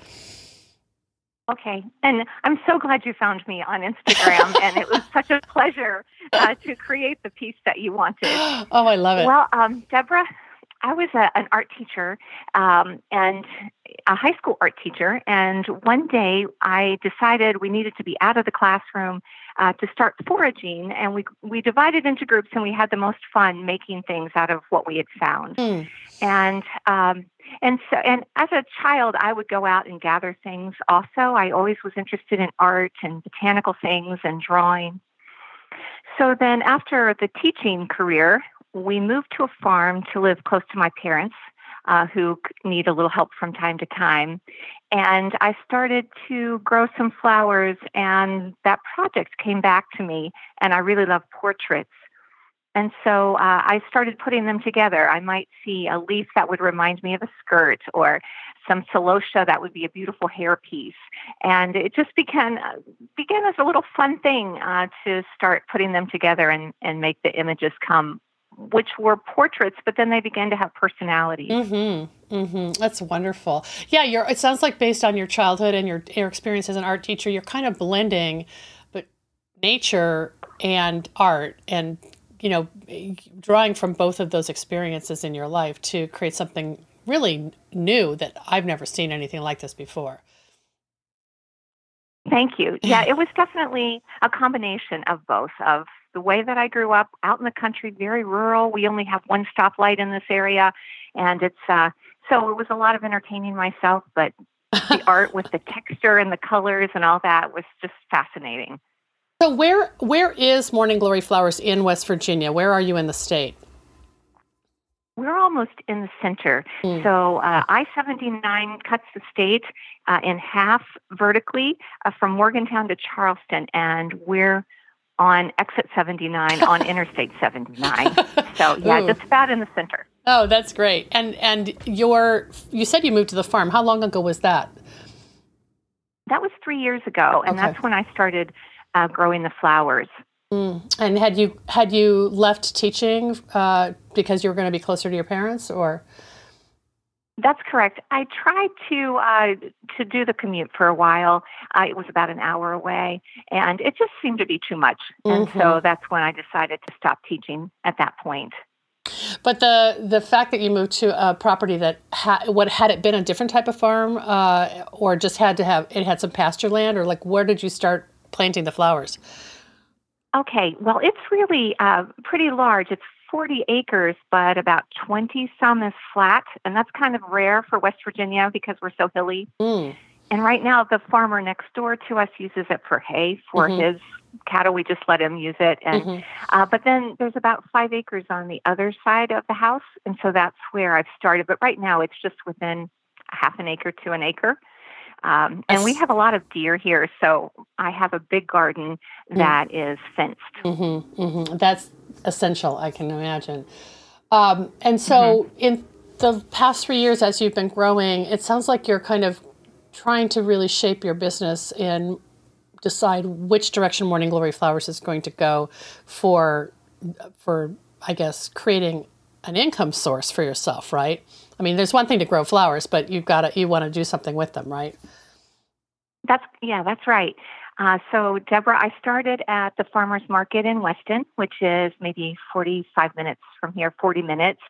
Okay. And I'm so glad you found me on Instagram. and it was such a pleasure uh, to create the piece that you wanted. Oh, I love it. Well, um, Deborah, I was a, an art teacher um, and a high school art teacher. And one day I decided we needed to be out of the classroom uh, to start foraging. And we, we divided into groups and we had the most fun making things out of what we had found. Mm. And um, and so and as a child i would go out and gather things also i always was interested in art and botanical things and drawing so then after the teaching career we moved to a farm to live close to my parents uh, who need a little help from time to time and i started to grow some flowers and that project came back to me and i really love portraits and so uh, I started putting them together. I might see a leaf that would remind me of a skirt or some celosia that would be a beautiful hairpiece. And it just began, uh, began as a little fun thing uh, to start putting them together and, and make the images come, which were portraits, but then they began to have personality. Mm-hmm. Mm-hmm. That's wonderful. Yeah, you're, it sounds like based on your childhood and your, your experience as an art teacher, you're kind of blending but nature and art and you know, drawing from both of those experiences in your life to create something really new that I've never seen anything like this before. Thank you. Yeah, it was definitely a combination of both of the way that I grew up out in the country, very rural. We only have one stoplight in this area, and it's uh, so it was a lot of entertaining myself, but the art with the texture and the colors and all that was just fascinating. So where where is Morning Glory Flowers in West Virginia? Where are you in the state? We're almost in the center. Mm. So uh, I 79 cuts the state uh, in half vertically uh, from Morgantown to Charleston, and we're on exit 79 on Interstate 79. So yeah, Ooh. just about in the center. Oh, that's great. And and your you said you moved to the farm. How long ago was that? That was three years ago, and okay. that's when I started uh, growing the flowers. Mm. And had you had you left teaching uh, because you were going to be closer to your parents, or? That's correct. I tried to uh, to do the commute for a while. Uh, it was about an hour away, and it just seemed to be too much. Mm-hmm. And so mm-hmm. that's when I decided to stop teaching at that point. But the the fact that you moved to a property that had what had it been a different type of farm, uh, or just had to have it had some pasture land, or like where did you start planting the flowers? Okay, well, it's really uh, pretty large. It's 40 acres, but about 20 some is flat, and that's kind of rare for West Virginia because we're so hilly. Mm. And right now, the farmer next door to us uses it for hay for mm-hmm. his cattle. We just let him use it, and mm-hmm. uh, but then there's about five acres on the other side of the house, and so that's where I've started. But right now, it's just within half an acre to an acre. Um, and we have a lot of deer here, so I have a big garden mm. that mm. is fenced. Mm-hmm, mm-hmm. That's essential, I can imagine. Um, and so, mm-hmm. in the past three years, as you've been growing, it sounds like you're kind of trying to really shape your business and decide which direction Morning Glory Flowers is going to go for, for I guess, creating an income source for yourself, right? I mean, there's one thing to grow flowers, but you've got to you want to do something with them, right? That's yeah, that's right. Uh, so, Deborah, I started at the farmers market in Weston, which is maybe 45 minutes from here, 40 minutes,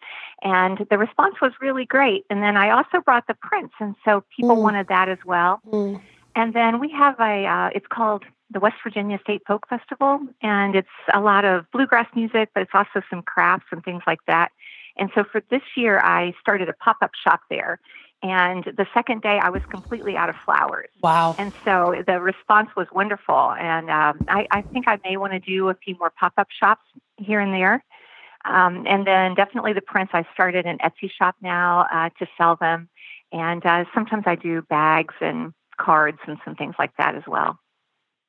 and the response was really great. And then I also brought the prints, and so people mm. wanted that as well. Mm. And then we have a, uh, it's called the West Virginia State Folk Festival, and it's a lot of bluegrass music, but it's also some crafts and things like that. And so for this year, I started a pop up shop there. And the second day, I was completely out of flowers. Wow. And so the response was wonderful. And um, I, I think I may want to do a few more pop up shops here and there. Um, and then definitely the prints. I started an Etsy shop now uh, to sell them. And uh, sometimes I do bags and cards and some things like that as well.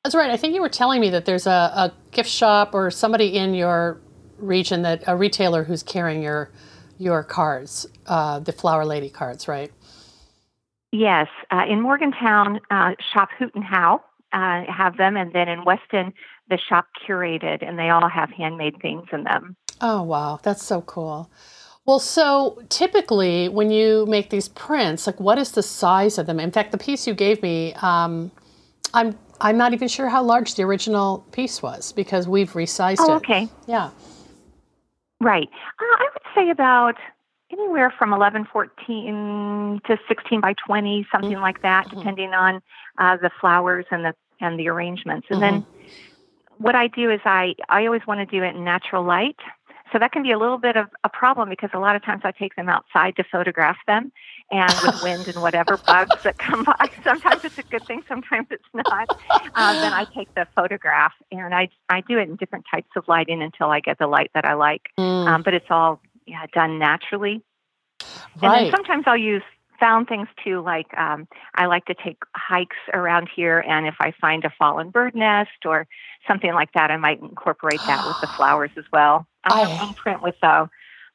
That's right. I think you were telling me that there's a, a gift shop or somebody in your region that a retailer who's carrying your your cards, uh, the Flower Lady cards, right? Yes, uh, in Morgantown, uh, Shop Hoot and How uh, have them, and then in Weston, the Shop Curated, and they all have handmade things in them. Oh wow, that's so cool. Well, so typically when you make these prints, like what is the size of them? In fact, the piece you gave me, um, I'm I'm not even sure how large the original piece was because we've resized oh, it. okay. Yeah. Right. Uh, I would say about anywhere from 11, 14 to 16 by 20, something mm-hmm. like that, mm-hmm. depending on uh, the flowers and the and the arrangements. And mm-hmm. then what I do is I I always want to do it in natural light. So that can be a little bit of a problem because a lot of times I take them outside to photograph them, and with wind and whatever bugs that come by, sometimes it's a good thing, sometimes it's not. Um, then I take the photograph, and I I do it in different types of lighting until I get the light that I like. Mm. Um, but it's all yeah done naturally. Right. And then sometimes I'll use found things too, like um, I like to take hikes around here, and if I find a fallen bird nest or something like that, I might incorporate that with the flowers as well. I one print with uh,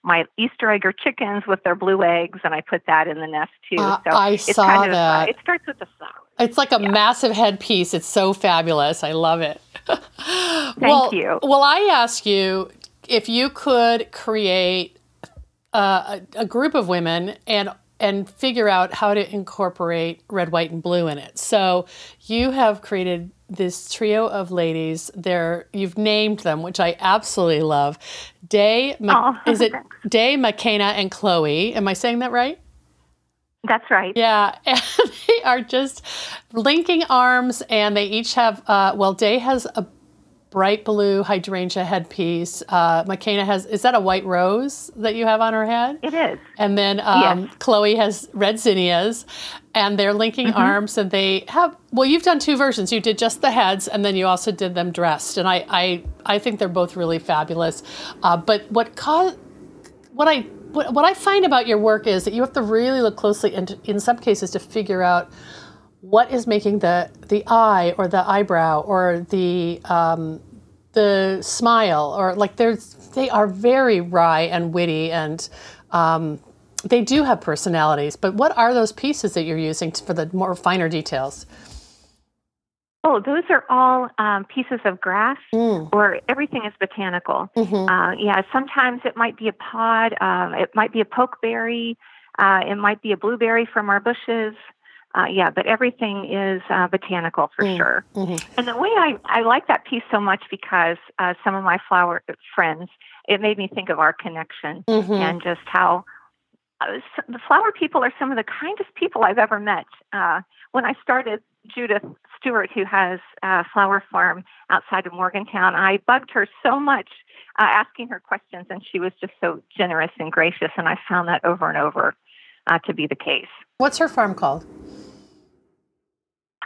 my Easter Egger chickens with their blue eggs, and I put that in the nest too. Uh, so I it's saw kind of, uh, that. Uh, it starts with the flowers. It's like a yeah. massive headpiece. It's so fabulous. I love it. Thank well, you. Well, I ask you if you could create uh, a, a group of women and and figure out how to incorporate red, white, and blue in it. So you have created this trio of ladies. They're you've named them, which I absolutely love. Day, Ma- oh, is it Day, McKenna, and Chloe? Am I saying that right? That's right. Yeah, and they are just linking arms, and they each have. Uh, well, Day has a bright blue hydrangea headpiece. Uh, McKenna has, is that a white rose that you have on her head? It is. And then um, yes. Chloe has red zinnias, and they're linking mm-hmm. arms, and they have, well, you've done two versions. You did just the heads, and then you also did them dressed. And I, I, I think they're both really fabulous. Uh, but what caused, what I, what, what I find about your work is that you have to really look closely, and in some cases, to figure out what is making the the eye or the eyebrow or the um, the smile or like there's they are very wry and witty and um, they do have personalities. But what are those pieces that you're using for the more finer details? Oh, those are all um, pieces of grass, mm. or everything is botanical. Mm-hmm. Uh, yeah, sometimes it might be a pod, uh, it might be a pokeberry, uh, it might be a blueberry from our bushes. Uh, yeah, but everything is uh, botanical for mm. sure. Mm-hmm. And the way I, I like that piece so much because uh, some of my flower friends, it made me think of our connection mm-hmm. and just how uh, the flower people are some of the kindest people I've ever met. Uh, when I started, Judith Stewart, who has a flower farm outside of Morgantown, I bugged her so much uh, asking her questions, and she was just so generous and gracious. And I found that over and over uh, to be the case. What's her farm called?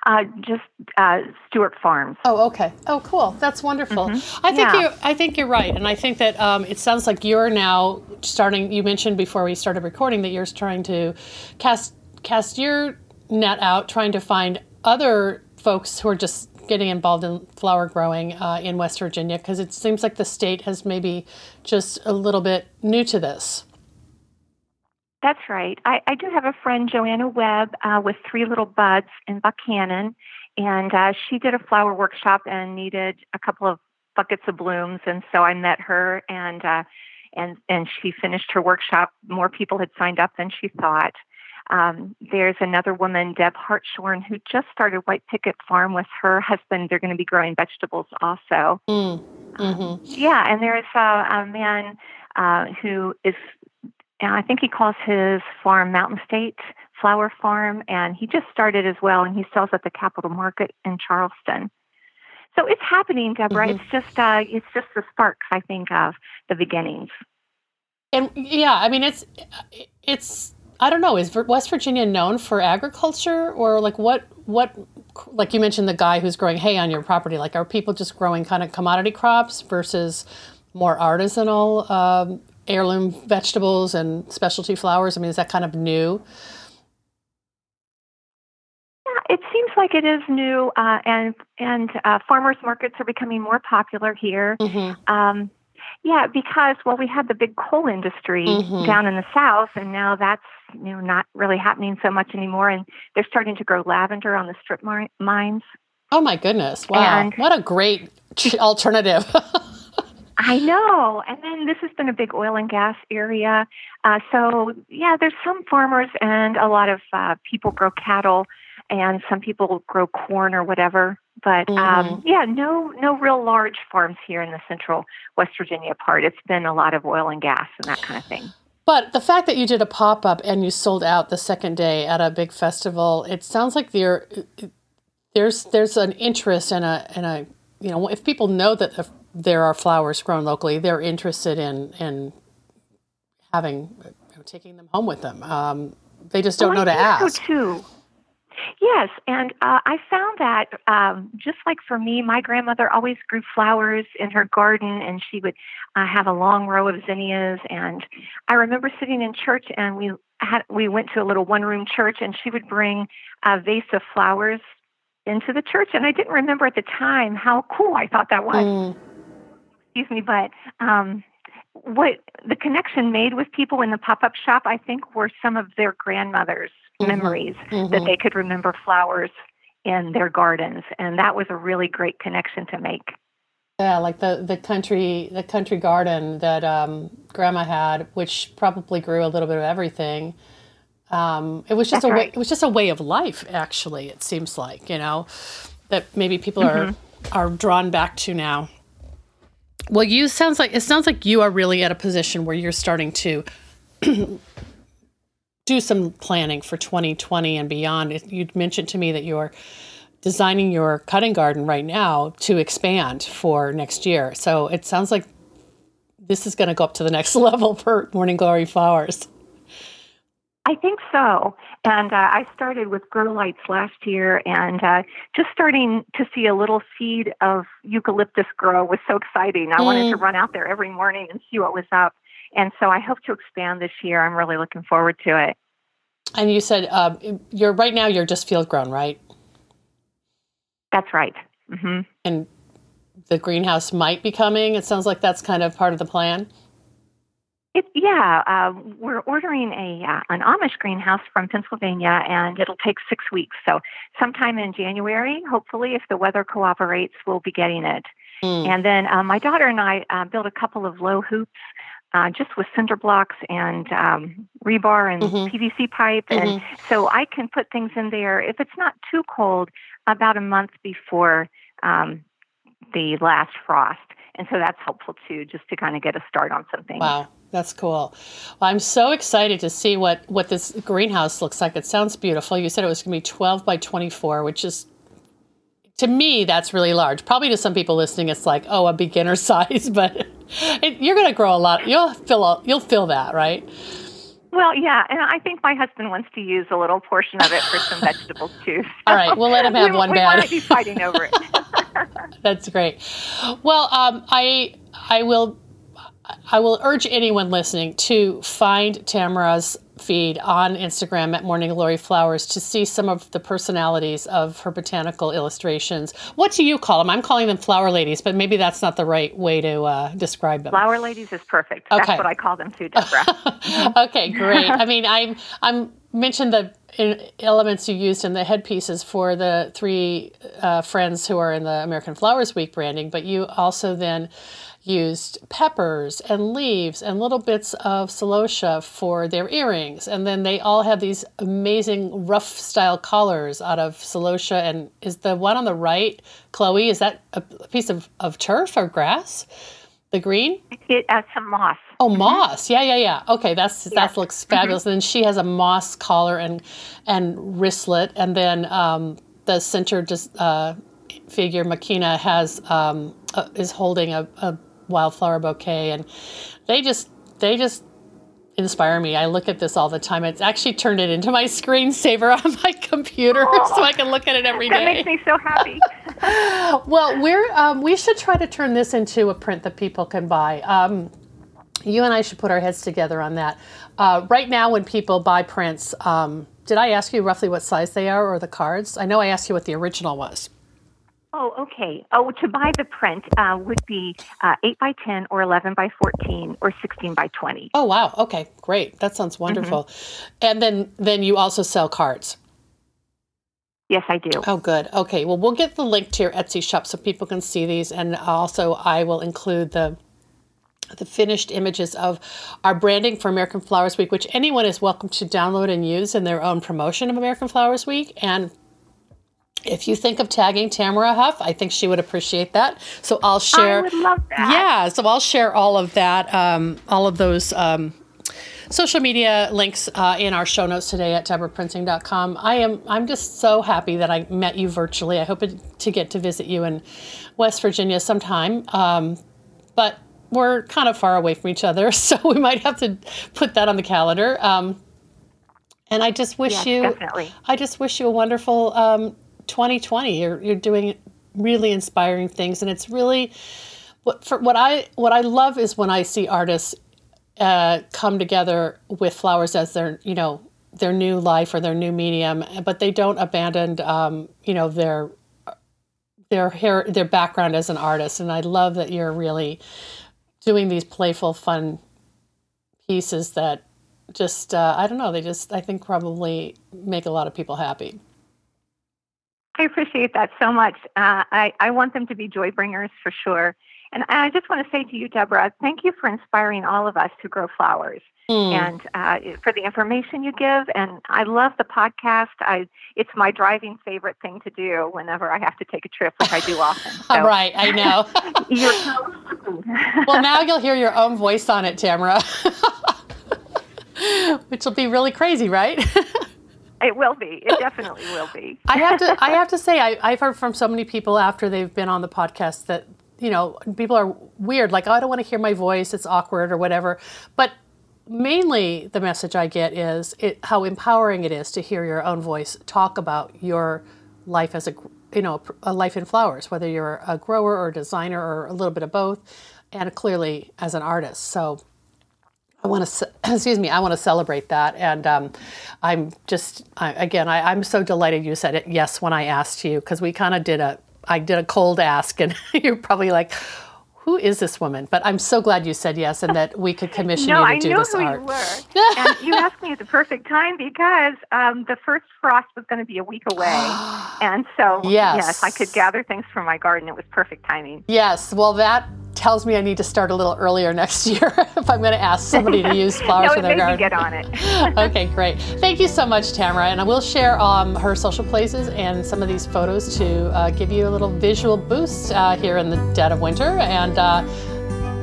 Uh, just uh, Stewart Farms. Oh, okay. Oh, cool. That's wonderful. Mm-hmm. I think yeah. you. I think you're right, and I think that um, it sounds like you're now starting. You mentioned before we started recording that you're trying to cast cast your net out, trying to find other folks who are just getting involved in flower growing uh, in West Virginia because it seems like the state has maybe just a little bit new to this. That's right. I, I do have a friend, Joanna Webb, uh, with Three Little Buds in Buckhannon, and uh, she did a flower workshop and needed a couple of buckets of blooms, and so I met her, and uh, and and she finished her workshop. More people had signed up than she thought. Um, there's another woman, Deb Hartshorn, who just started White Picket Farm with her husband. They're going to be growing vegetables also. Mm. Mm-hmm. Um, yeah, and there's a, a man uh, who is and I think he calls his farm Mountain State Flower Farm, and he just started as well, and he sells at the Capital Market in Charleston. So it's happening, Deborah. Mm-hmm. It's just uh, it's just the sparks, I think, of the beginnings. And yeah, I mean, it's it's I don't know. Is West Virginia known for agriculture, or like what what like you mentioned the guy who's growing hay on your property? Like, are people just growing kind of commodity crops versus more artisanal um, heirloom vegetables and specialty flowers? I mean, is that kind of new? Yeah, it seems like it is new, uh, and and uh, farmers markets are becoming more popular here. Mm-hmm. Um, yeah, because well, we had the big coal industry mm-hmm. down in the south, and now that's you know not really happening so much anymore. And they're starting to grow lavender on the strip mines. Oh my goodness! Wow, and, what a great alternative. I know. And then this has been a big oil and gas area. Uh, so, yeah, there's some farmers and a lot of uh, people grow cattle and some people grow corn or whatever. But um, mm-hmm. um, yeah, no, no real large farms here in the central West Virginia part. It's been a lot of oil and gas and that kind of thing. But the fact that you did a pop up and you sold out the second day at a big festival, it sounds like there, there's there's an interest and a and a you know if people know that the there are flowers grown locally, they're interested in in having you know, taking them home with them. Um, they just don't oh, know to ask. So too. Yes, and uh, I found that um, just like for me, my grandmother always grew flowers in her garden, and she would uh, have a long row of zinnias. And I remember sitting in church, and we had we went to a little one room church, and she would bring a vase of flowers into the church, and I didn't remember at the time how cool I thought that was. Mm excuse me, but um, what the connection made with people in the pop up shop, I think, were some of their grandmothers' mm-hmm. memories mm-hmm. that they could remember flowers in their gardens, and that was a really great connection to make. Yeah, like the, the country the country garden that um, Grandma had, which probably grew a little bit of everything. Um, it was just That's a way. It was just a way of life. Actually, it seems like you know that maybe people are are drawn back to now. Well, you sounds like it sounds like you are really at a position where you're starting to do some planning for 2020 and beyond. You'd mentioned to me that you're designing your cutting garden right now to expand for next year. So it sounds like this is going to go up to the next level for Morning Glory flowers. I think so. And uh, I started with grow lights last year, and uh, just starting to see a little seed of eucalyptus grow was so exciting. I wanted to run out there every morning and see what was up. And so I hope to expand this year. I'm really looking forward to it. And you said uh, you're right now you're just field grown, right? That's right. hmm And the greenhouse might be coming. It sounds like that's kind of part of the plan. It, yeah, uh, we're ordering a uh, an Amish greenhouse from Pennsylvania, and it'll take six weeks. So sometime in January, hopefully, if the weather cooperates, we'll be getting it. Mm. And then uh, my daughter and I uh, built a couple of low hoops, uh, just with cinder blocks and um, rebar and Mhm. PVC pipe, and so I can put things in there if it's not too cold, about a month before um, the last frost. And so that's helpful too, just to kind of get a start on something. Wow, that's cool. Well, I'm so excited to see what what this greenhouse looks like. It sounds beautiful. You said it was going to be 12 by 24, which is to me that's really large. Probably to some people listening, it's like oh a beginner size, but it, you're going to grow a lot. You'll fill a, you'll fill that, right? Well, yeah, and I think my husband wants to use a little portion of it for some vegetables too. All right, we'll let him have we, one we bag. might be fighting over it. That's great. Well, um, I I will I will urge anyone listening to find Tamara's feed on Instagram at Morning Glory Flowers to see some of the personalities of her botanical illustrations. What do you call them? I'm calling them flower ladies, but maybe that's not the right way to uh, describe them. Flower ladies is perfect. That's Okay. what I call them too, Deborah. okay, great. I mean, I'm I'm mentioned the elements you used in the headpieces for the three uh, friends who are in the American Flowers Week branding, but you also then used peppers and leaves and little bits of celosia for their earrings, and then they all have these amazing ruff style collars out of celosia. And is the one on the right, Chloe? Is that a piece of, of turf or grass? The green? it has some moss. Oh, moss. Yeah, yeah, yeah. Okay, that's that looks fabulous. And then she has a moss collar and and wristlet, and then um, the center just uh, figure McKenna has um, uh, is holding a, a wildflower bouquet, and they just they just inspire me. I look at this all the time. It's actually turned it into my screensaver on my computer, so I can look at it every That day. makes me so happy. Well, we're um, we should try to turn this into a print that people can buy. Um, you and I should put our heads together on that. Uh, right now, when people buy prints, um, did I ask you roughly what size they are or the cards? I know I asked you what the original was. Oh, okay. Oh, to buy the print uh, would be uh, 8 by 10 or 11 by 14 or 16 by 20. Oh wow, okay, great. That sounds wonderful. And then then you also sell cards. Yes, I do. Oh, good. Okay. Well, we'll get the link to your Etsy shop so people can see these, and also I will include the the finished images of our branding for American Flowers Week, which anyone is welcome to download and use in their own promotion of American Flowers Week. And if you think of tagging Tamara Huff, I think she would appreciate that. So I'll share. I would love that. Yeah, so I'll share all of that, um, all of those um, social media links uh, in our show notes today at deborahprinzing.com. I am I'm just so happy that I met you virtually. I hope it, to get to visit you in West Virginia sometime. Um, but we're kind of far away from each other, so we might have to put that on the calendar. Um, and I just wish Yes, you definitely. I just wish you a wonderful um, 2020. You're you're doing really inspiring things, and it's really what for what I what I love is when I see artists uh, come together with flowers as their you know their new life or their new medium, but they don't abandon um, you know their their hair their background as an artist. And I love that you're really doing these playful, fun pieces that just uh, I don't know. They just I think probably make a lot of people happy. I appreciate that so much. Uh, I, I want them to be joy bringers for sure. And I just want to say to you, Deborah, thank you for inspiring all of us to grow flowers. Mm. And uh, for the information you give, and I love the podcast. I it's my driving favorite thing to do whenever I have to take a trip, which I do often. So. right, I know. well, now you'll hear your own voice on it, Tamara, which will be really crazy, right? It will be. It definitely will be. I have to. I have to say, I, I've heard from so many people after they've been on the podcast that you know people are weird. Like, oh, I don't want to hear my voice. It's awkward or whatever. But mainly, the message I get is it, how empowering it is to hear your own voice talk about your life as a you know a life in flowers, whether you're a grower or a designer or a little bit of both, and clearly as an artist. So I want to, excuse me, I want to celebrate that. And um, I'm just, I, again, I, am so delighted you said it yes when I asked you, because we kind of did a, I did a cold ask, and you're probably like, who is this woman? But I'm so glad you said yes and that we could commission no, you to I do this art. No, I knew who you were. and you asked me at the perfect time because um, the first frost was going to be a week away. and so, yes. yes, I could gather things from my garden. It was perfect timing. Yes. Well, that tells me I need to start a little earlier next year if I'm going to ask somebody to use flowers no, for their garden. get on it. okay, great. Thank you so much, Tamara. And I will share um, her social places and some of these photos to uh, give you a little visual boost uh, here in the dead of winter and uh,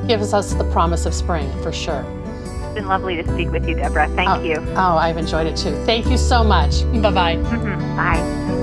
gives us the promise of spring for sure. It's been lovely to speak with you, Deborah. Thank oh, you. Oh, I've enjoyed it too. Thank you so much. Bye-bye. Mm-hmm. Bye.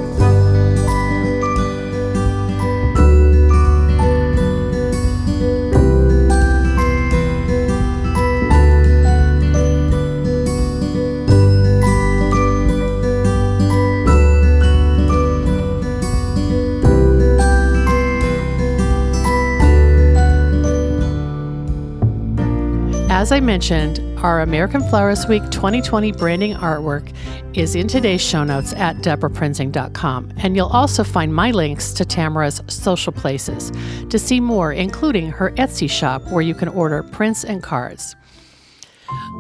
As I mentioned, our American Flowers Week 2020 branding artwork is in today's show notes at deborahprinzing.com, and you'll also find my links to Tamara's social places to see more, including her Etsy shop where you can order prints and cards.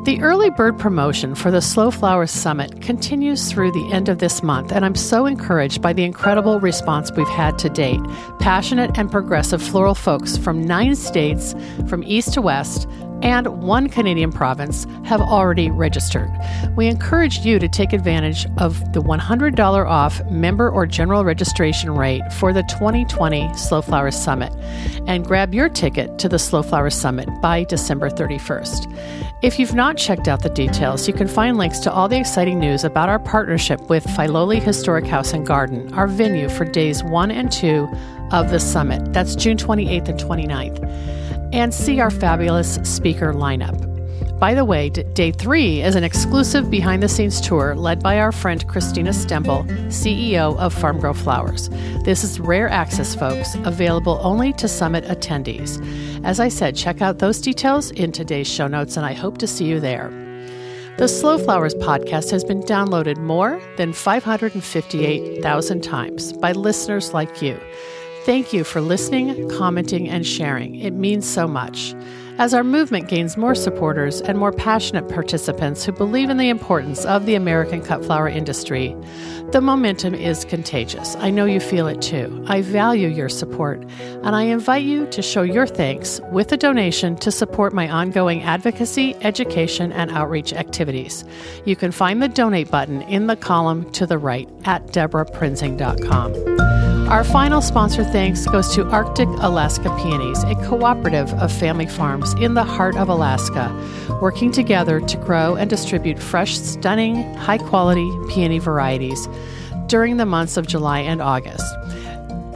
The early bird promotion for the Slow Flowers Summit continues through the end of this month, and I'm so encouraged by the incredible response we've had to date. Passionate and progressive floral folks from nine states, from east to west, and one Canadian province have already registered. We encourage you to take advantage of the $100 off member or general registration rate for the 2020 Slow Flowers Summit and grab your ticket to the Slow Flowers Summit by December 31st. If you've not checked out the details, you can find links to all the exciting news about our partnership with Filoli Historic House and Garden, our venue for days 1 and 2 of the summit. That's June 28th and 29th and see our fabulous speaker lineup. By the way, day three is an exclusive behind the scenes tour led by our friend Christina Stembel, CEO of Farm Girl Flowers. This is rare access, folks, available only to summit attendees. As I said, check out those details in today's show notes, and I hope to see you there. The Slow Flowers podcast has been downloaded more than 558,000 times by listeners like you. Thank you for listening, commenting, and sharing. It means so much. As our movement gains more supporters and more passionate participants who believe in the importance of the American cut flower industry, the momentum is contagious. I know you feel it too. I value your support, and I invite you to show your thanks with a donation to support my ongoing advocacy, education, and outreach activities. You can find the donate button in the column to the right at deborahprinzing.com. Our final sponsor thanks goes to Arctic Alaska Peonies, a cooperative of family farms in the heart of Alaska, working together to grow and distribute fresh, stunning, high quality peony varieties during the months of July and August.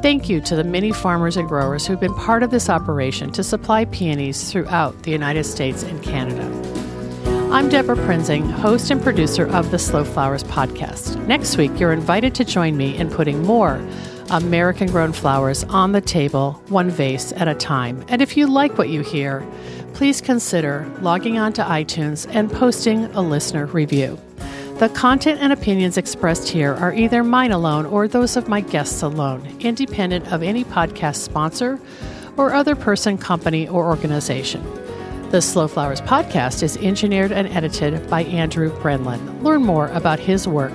Thank you to the many farmers and growers who've been part of this operation to supply peonies throughout the United States and Canada. I'm Deborah Prinzing, host and producer of the Slow Flowers podcast. Next week, you're invited to join me in putting more American grown flowers on the table, one vase at a time. And if you like what you hear, please consider logging on to iTunes and posting a listener review. The content and opinions expressed here are either mine alone or those of my guests alone, independent of any podcast sponsor or other person, company, or organization. The Slow Flowers podcast is engineered and edited by Andrew Brenlin. Learn more about his work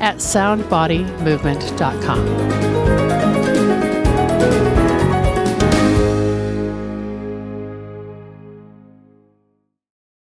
at soundbodymovement.com.